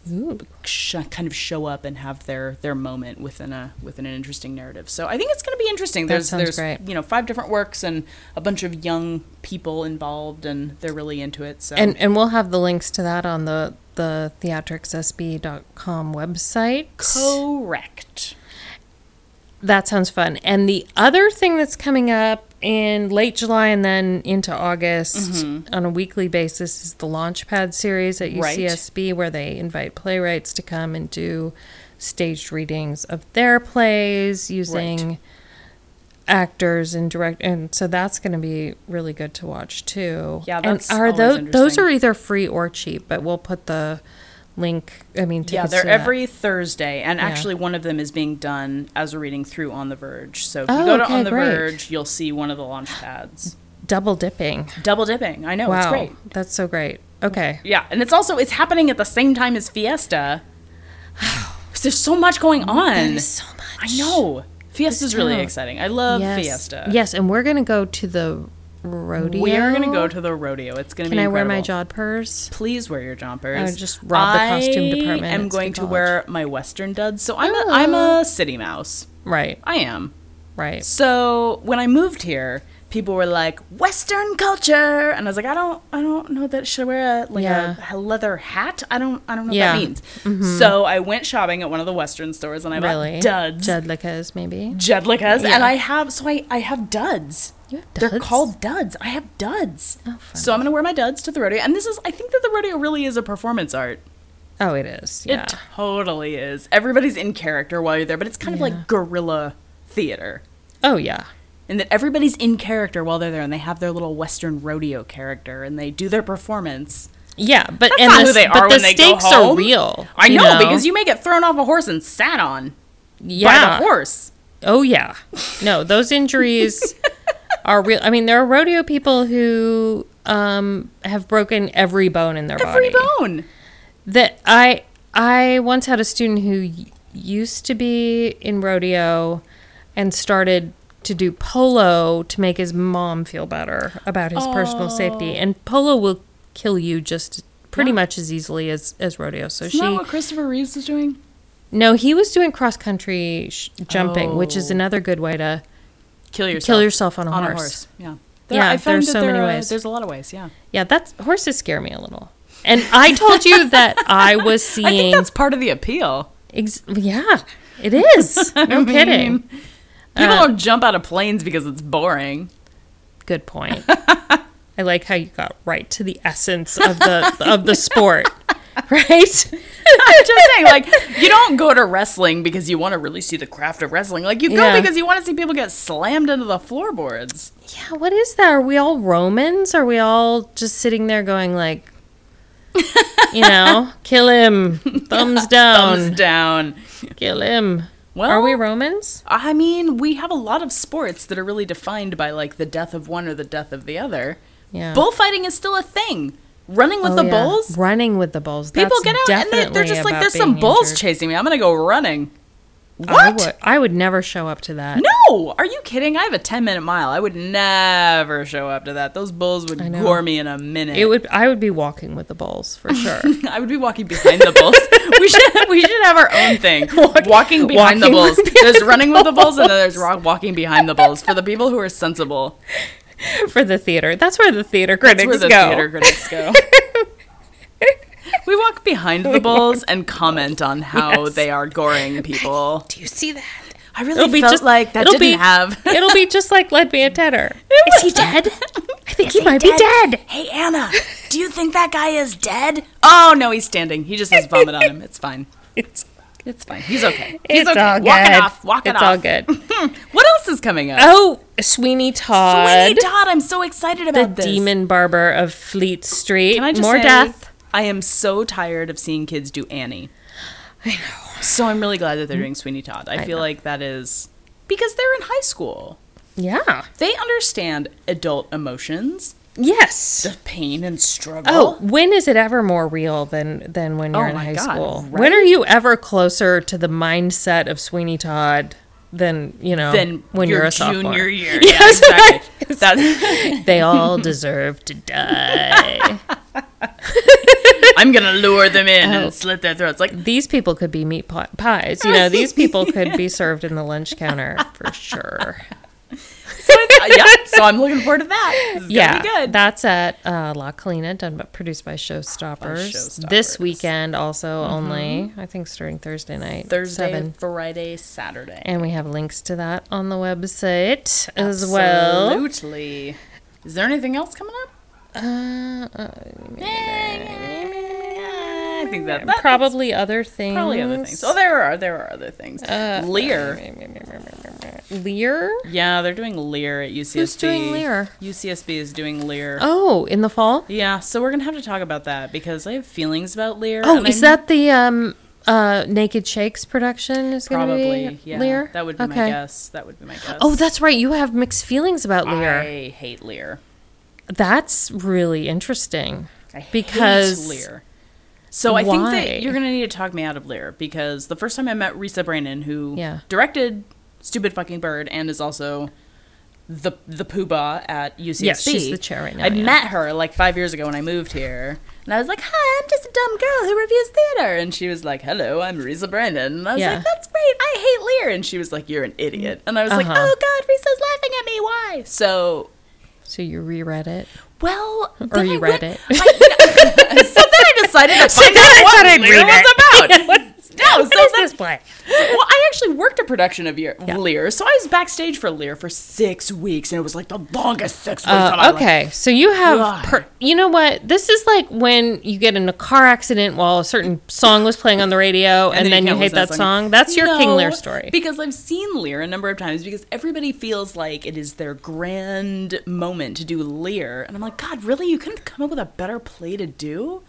sh- kind of show up and have their their moment within a within an interesting narrative. So I think it's going to be interesting. That There's there's great. you know five different works and a bunch of young people involved, and they're really into it. So And and we'll have the links to that on the the theatricssb.com website. correct. That sounds fun. And the other thing that's coming up in late July and then into August on a weekly basis is the Launchpad series at Right. UCSB, where they invite playwrights to come and do staged readings of their plays using actors and direct. And so that's going to be really good to watch too. Yeah, and are those those are either free or cheap, but we'll put the link. I mean, Yeah, they're to that. every Thursday, and Yeah. actually one of them is being done as a reading through On the Verge. So if you Oh, go to okay, On the great. Verge, you'll see one of the launch pads. double dipping. Double dipping. I know wow, it's great. that's so great. Okay. Yeah, and it's also it's happening at the same time as Fiesta. There's so much going oh, on. so much. I know. Fiesta is really exciting. I love yes. Fiesta. Yes, and we're gonna go to the rodeo. We are going to go to the rodeo. It's going to Can be Can I wear my jodhpurs? Please wear your jumpers. I would just rob the costume department I'm going to College. wear my Western duds. So I'm a, oh. I'm a city mouse. Right, I am. right. So when I moved here, people were like Western culture, and I was like, I don't, I don't know that should I wear a like Yeah. a, a leather hat. I don't, I don't know Yeah. what that means. Mm-hmm. So I went shopping at one of the Western stores, and I Really, bought duds, Jedlicka's, maybe. jedlicka's, Yeah. and I have so I I have duds. You have They're called duds. I have duds. Oh, so I'm gonna wear my duds to the rodeo, and this is I think that the rodeo really is a performance art. Oh, it is. Yeah. It totally is. Everybody's in character while you're there, but it's kind of like guerrilla theater. oh, yeah. and that everybody's in character while they're there and they have their little western rodeo character and they do their performance Yeah, but That's and not the, who they but are the when they go stakes home. are real. i you know, because you may get thrown off a horse and sat on yeah. by the horse Oh yeah. No, those injuries are real. I mean, there are rodeo people who um, have broken every bone in their every body. Every bone That I I once had a student who y- used to be in rodeo and started to do polo to make his mom feel better about his personal safety. And polo will kill you just pretty Yeah. much as easily as as rodeo. So isn't she that what christopher reeves was doing no, he was doing cross country sh- jumping, which is Oh. another good way to kill yourself kill yourself on a on horse. a horse yeah Yeah, I there's so many are- ways. there's a lot of ways yeah Yeah, that's horses scare me a little. And I told you that I was seeing. i think that's part of the appeal Ex- yeah, it is. No mean, kidding. people Uh, don't jump out of planes because it's boring Good point. I like how you got right to the essence of the of the sport, right? I'm just saying, like, you don't go to wrestling because you want to really see the craft of wrestling. Like, you go Yeah. because you want to see people get slammed into the floorboards. Yeah, what is that? Are we all Romans? Are we all just sitting there going like, you know, kill him, thumbs down, Thumbs down. kill him? Well, Are we Romans? I mean, we have a lot of sports that are really defined by like the death of one or the death of the other. Yeah. Bullfighting is still a thing. Running with Oh, the yeah. bulls, running with the bulls. people That's get out and they, they're just like, "There's some being bulls injured. chasing me. I'm gonna go running." I What? would, I would never show up to that. No, are you kidding? I have a 10 minute mile. I would never show up to that. Those bulls would I gore me in a minute. It would. I would be walking with the bulls for sure. I would be walking behind the bulls. we should we should have our own thing. walking behind the bulls. There's the running with the bulls and then there's walking behind the bulls for the people who are sensible. for the theater. That's where the theater That's critics where the go. theater critics go. we walk behind the bulls and comment on how Yes. they are goring people. Do you see that? I really It'll be felt just like that it'll didn't be, have. it'll be just like a Tedder. Is he dead? I think he might dead? be dead. Hey Anna, do you think that guy is dead? Oh no, he's standing. He just has vomit on him. It's fine. It's It's fine. He's okay. He's it's okay. all good. Walk it off. Walk it it's off. all good. What else is coming up? Oh, Sweeney Todd, Sweeney Todd. I'm so excited the about this. demon barber of Fleet Street. Can I just More say, death. I am so tired of seeing kids do Annie. I know. So I'm really glad that they're doing Sweeney Todd. I, I feel know. like that is because they're in high school. Yeah. They understand adult emotions, Yes. the pain and struggle. Oh, when is it ever more real than than when you're Oh in high God, school? right? When are you ever closer to the mindset of Sweeney Todd than you know Then when your you're a sophomore. year. Yeah, Yeah, exactly. That, they all deserve to die. I'm gonna lure them in Oh. and slit their throats. Like These people could be meat pies. You know, these people could be served in the lunch counter for sure. So yeah. So I'm looking forward to that. Yeah, be good. that's at uh, La Colina, done but produced by Showstoppers. Showstoppers. This weekend, also only I think starting Thursday night, Thursday, seven. Friday, Saturday. and we have links to that on the website as well. Absolutely. Is there anything else coming up? Uh, uh, I think that, mm, that probably other things. probably other things. Oh, there are there are other things. Uh, Lear. Mm, mm, Lear. Yeah, they're doing Lear at UCSB. Who's doing Lear? UCSB is doing Lear. Oh, in the fall. Yeah, so we're gonna have to talk about that because I have feelings about Lear. Oh, is I- that the um uh Naked Shakes production? Is going to probably be yeah? Lear? That would be my guess. That would be my guess. Oh, that's right. You have mixed feelings about Lear. I hate Lear. That's really interesting. I Because- hate Lear. So I think that you're gonna need to talk me out of Lear because the first time I met Risa Brainin, who Yeah. directed Stupid Fucking Bird and is also the the poobah at UCSB. Yes, she's the chair right now, I yeah. met her like five years ago when I moved here, and I was like, "Hi, I'm just a dumb girl who reviews theater," and she was like, "Hello, I'm Risa Brainin," and I was Yeah. like, "That's great. I hate Lear," and she was like, "You're an idiot," and I was like, Uh-huh. "Oh God, Risa's laughing at me. Why?" So So you reread it. Well, Or you I read went- it. I- so then I decided to find then out I what thought I'd read was it. about. No, so then- this play? well, I actually worked a production of Year, Lear, so I was backstage for Lear for six weeks, and it was like the longest six weeks. of my Uh, life. okay, so you have, per, you know what? This is like when you get in a car accident while a certain song was playing on the radio, and, then you can't hate that song. That's your King Lear story. Because I've seen Lear a number of times because everybody feels like it is their grand moment to do Lear. And I'm like, God, really? You couldn't come up with a better play to do?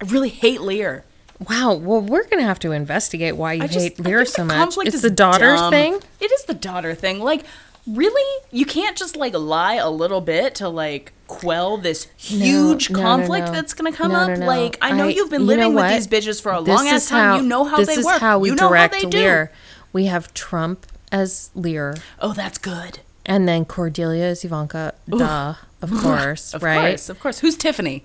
I really hate Lear. Wow. Well, we're gonna have to investigate why you I just hate think so much. It's is the daughter dumb. thing. It is the daughter thing. Like, really? You can't just like lie a little bit to like quell this huge no, no, conflict no. that's gonna come up. Like, I know I- you've been you know living with these bitches for a long ass time. how- you know how this they is work. how we you know direct how they do. Lear. We have Trump as Lear, Oh, that's good. and then Cordelia is Ivanka. Duh, of course, Of right? course, of course. Who's Tiffany?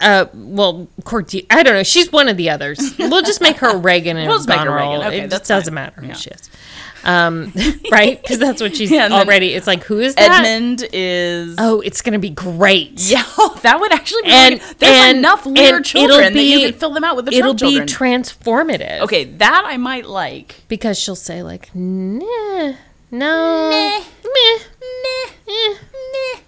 Uh, well, Cordelia. I don't know. She's one of the others. We'll just make her Regan and We'll just make her Regan. Okay, it that's just doesn't matter who Yeah. she is. Um, right? Because that's what she's Yeah, already. It's like who is that? Edmund is. Oh, it's gonna be great. Yeah, that would actually be. And- like, there's and- enough Lear and children it'll that you be- can fill them out with the It'll Trump be children. transformative. okay, that I might like. Because she'll say like, nah, no, meh, Nah, eh. nah.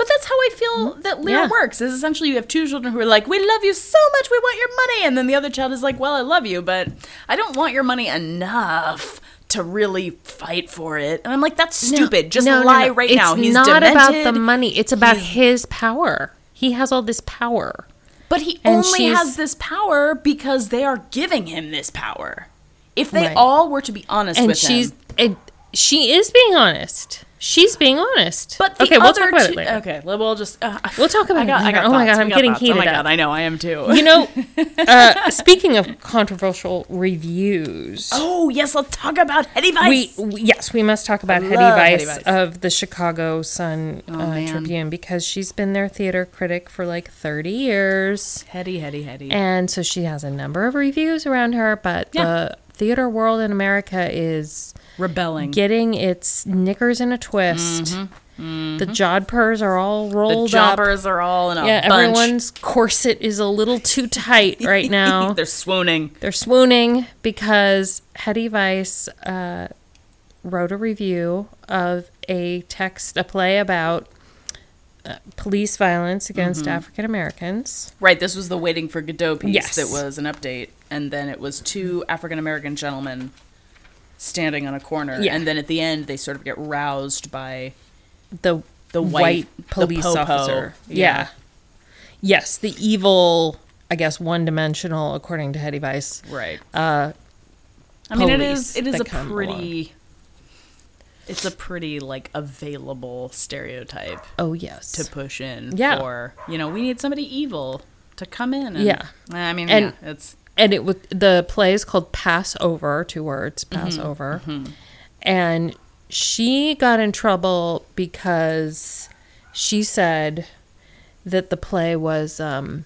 But that's how I feel mm-hmm. that Lear Yeah. works. Is essentially you have two children who are like, "We love you so much, we want your money," and then the other child is like, "Well, I love you, but I don't want your money enough." To really fight for it, and I'm like, that's stupid. Just No, no, lie no. right it's now. He's not demented. about the money. It's about He's- his power. He has all this power. But he And only she's- has this power because they are giving him this power. If they Right. all were to be honest and with she's him, it, she is being honest. She's being honest. but the okay, other we'll talk about two, it later. Okay, well, just uh, We'll talk about I it got, I later. got Oh my. God, I'm getting thoughts. Oh heated my up. god, I know I am too. You know, uh, speaking of controversial reviews, oh yes, let's talk about Hedy Weiss. we, we- yes, we must talk about Hedy love Weiss, Hedy Weiss. Oh, of the Chicago Sun uh, man. Tribune because she's been their theater critic for like 30 years. Hedy, Hedy, Hedy. And so she has a number of reviews around her, but Yeah. the theater world in America is Rebelling. getting its knickers in a twist. The jodhpurs are all the rolled up. are all in a Yeah, bunch. everyone's corset is a little too tight right now. They're swooning. They're swooning because Hedy Weiss uh, wrote a review of a text, a play about uh, police violence against Mm-hmm. African Americans. Right, this was the Waiting for Godot piece Yes. that was an update, and then it was two African American gentlemen standing on a corner, Yeah. and then at the end they sort of get roused by The The white, white- police popo. officer. Yeah. Yeah. Yes, the evil, I guess, one dimensional, according to Hedy Weiss. right. Uh, I mean, it is it is a pretty. It's a pretty like available stereotype oh, yes. to push in Yeah. for you know we need somebody evil to come in. And, Yeah. I mean, And- yeah, it's and it was the play is called Pass Over, two words, Mm-hmm, Pass Over. And she got in trouble because she said that the play was um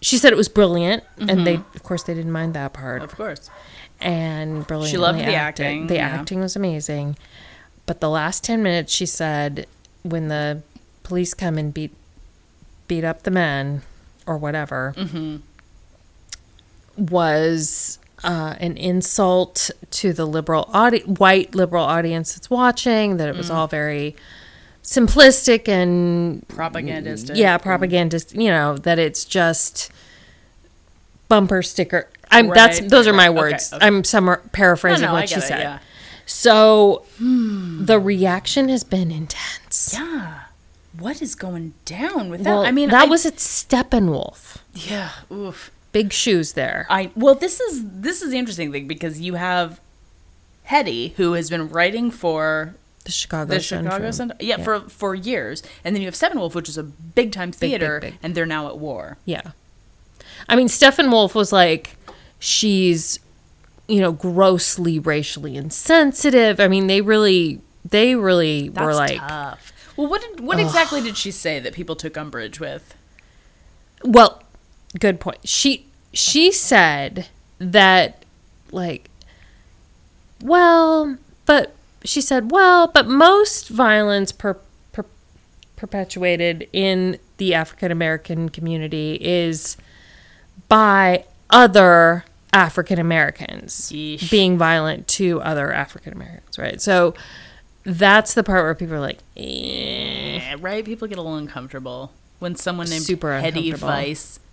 she said it was brilliant and they of course they didn't mind that part Of course. and brilliant. She loved the acting, The yeah. acting was amazing. But the last 10 minutes she said when the police come and beat beat up the men or whatever Mm-hmm. Was uh, an insult to the liberal audi- white liberal audience that's watching that it Mm. was all very simplistic and Propagandistic. yeah propagandist you know that it's just bumper sticker i'm that's those are my right. Okay, words okay. i'm somewhere paraphrasing No, no, what she it, said yeah. so the reaction has been intense Yeah. What is going down with that? I mean, that I- was at steppenwolf yeah. Oof. Big shoes there I well, this is this is the interesting thing because you have Hedy who has been writing for the chicago the. Chicago Center, yeah, for for years, and then you have Steppenwolf, which is a big time big, theater, big. and they're now at war. Yeah. I mean, Steppenwolf was like, she's, you know, grossly racially insensitive. I mean, they really, they really That's were like, tough. Well, what did, what exactly did she say that people took umbrage with? well, good point. She, she said that, like, well, but she said, well, but most violence per, per, perpetuated in the African American community is by other African Americans Yeesh. being violent to other African Americans, right? So that's the part where people are like, eh. Eh, right? People get a little uncomfortable when someone named Super Hedy uncomfortable.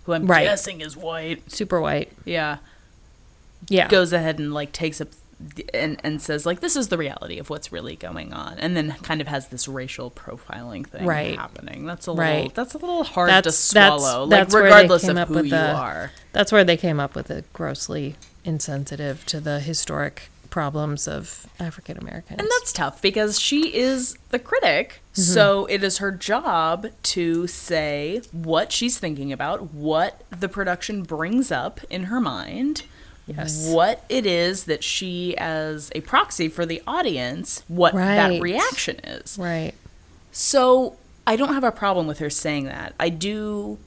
Who I'm Right. guessing is white, super white. yeah, Yeah. goes ahead and like takes up and and says like this is the reality of what's really going on, and then kind of has this racial profiling thing Right. happening. That's a little Right. that's a little hard That's- to that's- swallow. that's like they regardless of who you the- are. That's where they came up with the grossly insensitive to the historic problems of African Americans. And that's tough because she is the critic. Mm-hmm. So it is her job to say what she's thinking about, what the production brings up in her mind, Yes. what it is that she, as a proxy for the audience, what Right. that reaction is. right. So I don't have a problem with her saying that. I do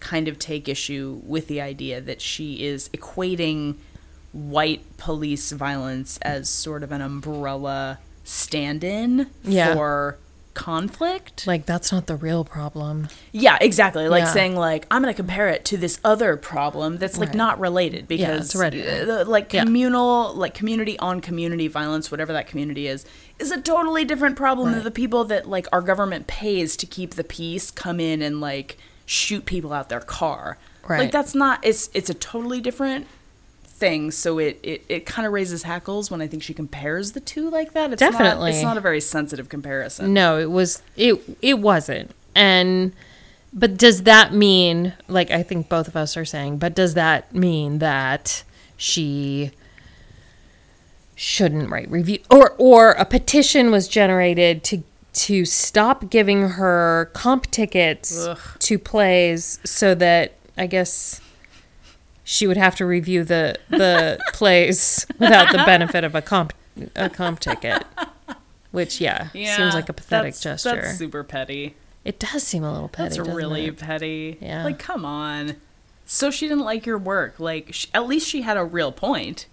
kind of take issue with the idea that she is equating white police violence as sort of an umbrella stand in Yeah. for conflict. Like that's not the real problem. yeah, exactly. Like Yeah. saying like I'm going to compare it to this other problem that's like Right. not related because it's uh, the- like Yeah. communal like community on community violence whatever that community is is a totally different problem than the people that like our government pays to keep the peace come in and like shoot people out their car. Right. Like that's not it's it's a totally different thing so it it, it kind of raises hackles when i think she compares the two like that it's not Definitely. it's not a very sensitive comparison No, it was it it wasn't. And but does that mean like I think both of us are saying, but does that mean that she shouldn't write review or or a petition was generated to to stop giving her comp tickets Ugh. to plays so that I guess she would have to review the the plays without the benefit of a comp a comp ticket. Which yeah, seems like a pathetic that's, gesture. That's super petty. It does seem a little petty. That's really it? petty. Yeah. Like, come on. So she didn't like your work. Like, sh- at least she had a real point.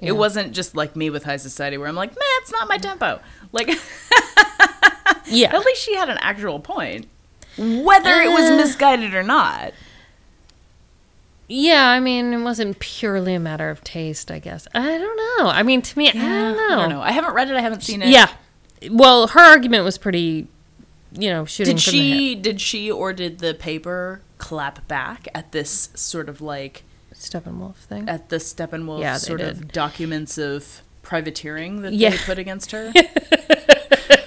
Yeah. It wasn't just like me with High Society where I'm like, man, it's not my tempo. Like, Yeah. at least she had an actual point. Whether it was Uh. misguided or not. Yeah, I mean, it wasn't purely a matter of taste, I guess. I don't know. I mean, to me, I don't know. I don't know. I haven't read it. I haven't seen it. Yeah. Well, her argument was pretty, you know, shooting Did from the hip. she, did she or did the paper clap back at this sort of like, Steppenwolf thing. at the Steppenwolf Yeah, sort did. of documents of privateering that Yeah. they put against her?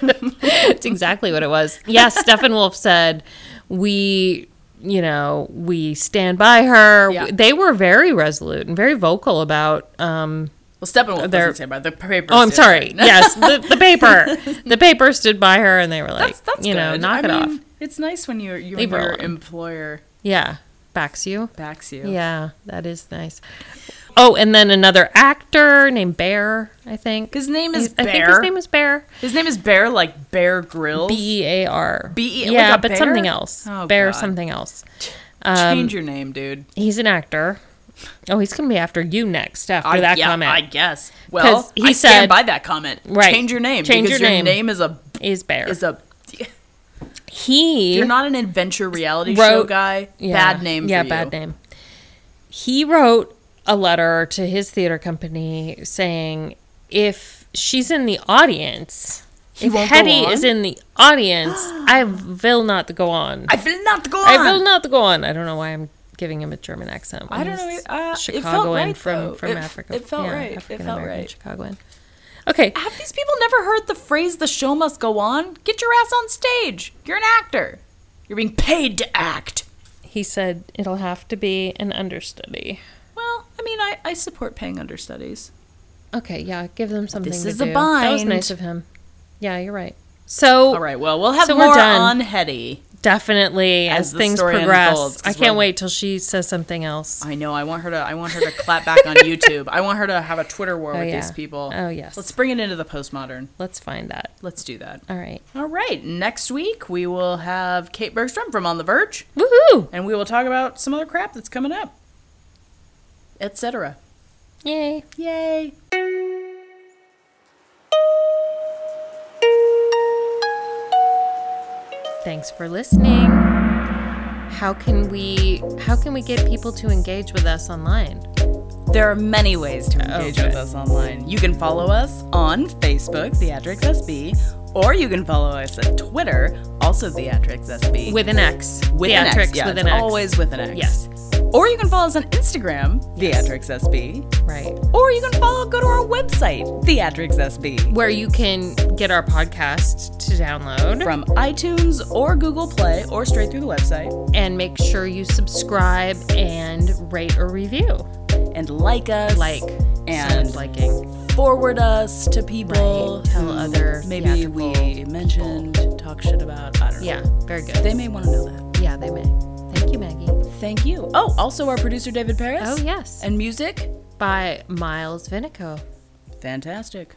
That's exactly what it was. Yes, Steppenwolf said, we, you know, we stand by her. Yeah. They were very resolute and very vocal about, um, Well, Steppenwolf They're- doesn't about it. the paper. oh, I'm sorry. yes, the, the paper. The paper stood by her and they were like, that's that's you know, knock I it off. It's nice when your, your employer Yeah. Backs you. backs you. Yeah, that is nice. Oh, and then another actor named Bear, I think. His name is I think Bear. his name is Bear. His name is Bear, like Bear Grylls. B E A R. B E- Yeah, but bear? something else. Oh, Bear God. something else. Change um, your name, dude. He's an actor. Oh, he's gonna be after you next after I, that yeah, comment. I guess. Well, he I stand said- by that comment. Right. Change your name. Change because your your name. name is a is Bear. is a. he You're not an adventure reality show guy. Yeah. Bad name. Yeah, bad name. He wrote a letter to his theater company saying if she's in the audience, if Hedy is in the audience, I will not go on. I will not go on. I will not go on. I don't know why I'm giving him a German accent. I don't know. Uh, it Chicagoan felt right, from though. from It- Africa. It felt Yeah, right. It African felt American right. Chicagoan. Okay. Have these people never heard the phrase "the show must go on"? Get your ass on stage. You're an actor. You're being paid to act. He said it'll have to be an understudy. Mean, I, I support paying understudies. Okay, yeah, give them something This to is a do. That was nice of him. Yeah, you're right. So All right. Well, we'll have So more done. on Hedy. definitely As as, things progress, unfolds, I can't wait till she says something else. I know. I want her to. I want her to clap back on YouTube. I want her to have a Twitter war Oh, with yeah. these people. Oh, yes. Let's bring it into the postmodern. Let's find that. Let's do that. All right. All right. Next week we will have Kate Bergstrom from On the Verge, Woohoo! and we will talk about some other crap that's coming up, etc. Yay. Yay! Thanks for listening. How can we how can we get people to engage with us online? There are many ways to oh, engage with us online. You can follow us on Facebook, Theatrics SB, or you can follow us at Twitter, also Theatrics SB. With an X. with an X. Theatrics Yeah, with an X. always with an X. Yes. Or you can follow us on Instagram, Theatrics SB. Right. Or you can follow, go to our website, Theatrics SB. Where you can get our podcast to download From iTunes or Google Play or straight through the website. and make sure you subscribe and rate or review. And like us. Like And liking. forward us to people. Right, tell who other Maybe we mentioned, talk shit about. I don't know. Yeah, very good. They may want to know that. yeah, they may. Thank you, Maggie. Thank you. Oh, also our producer David Paris. Oh yes. And music. By Miles Vinico. Fantastic.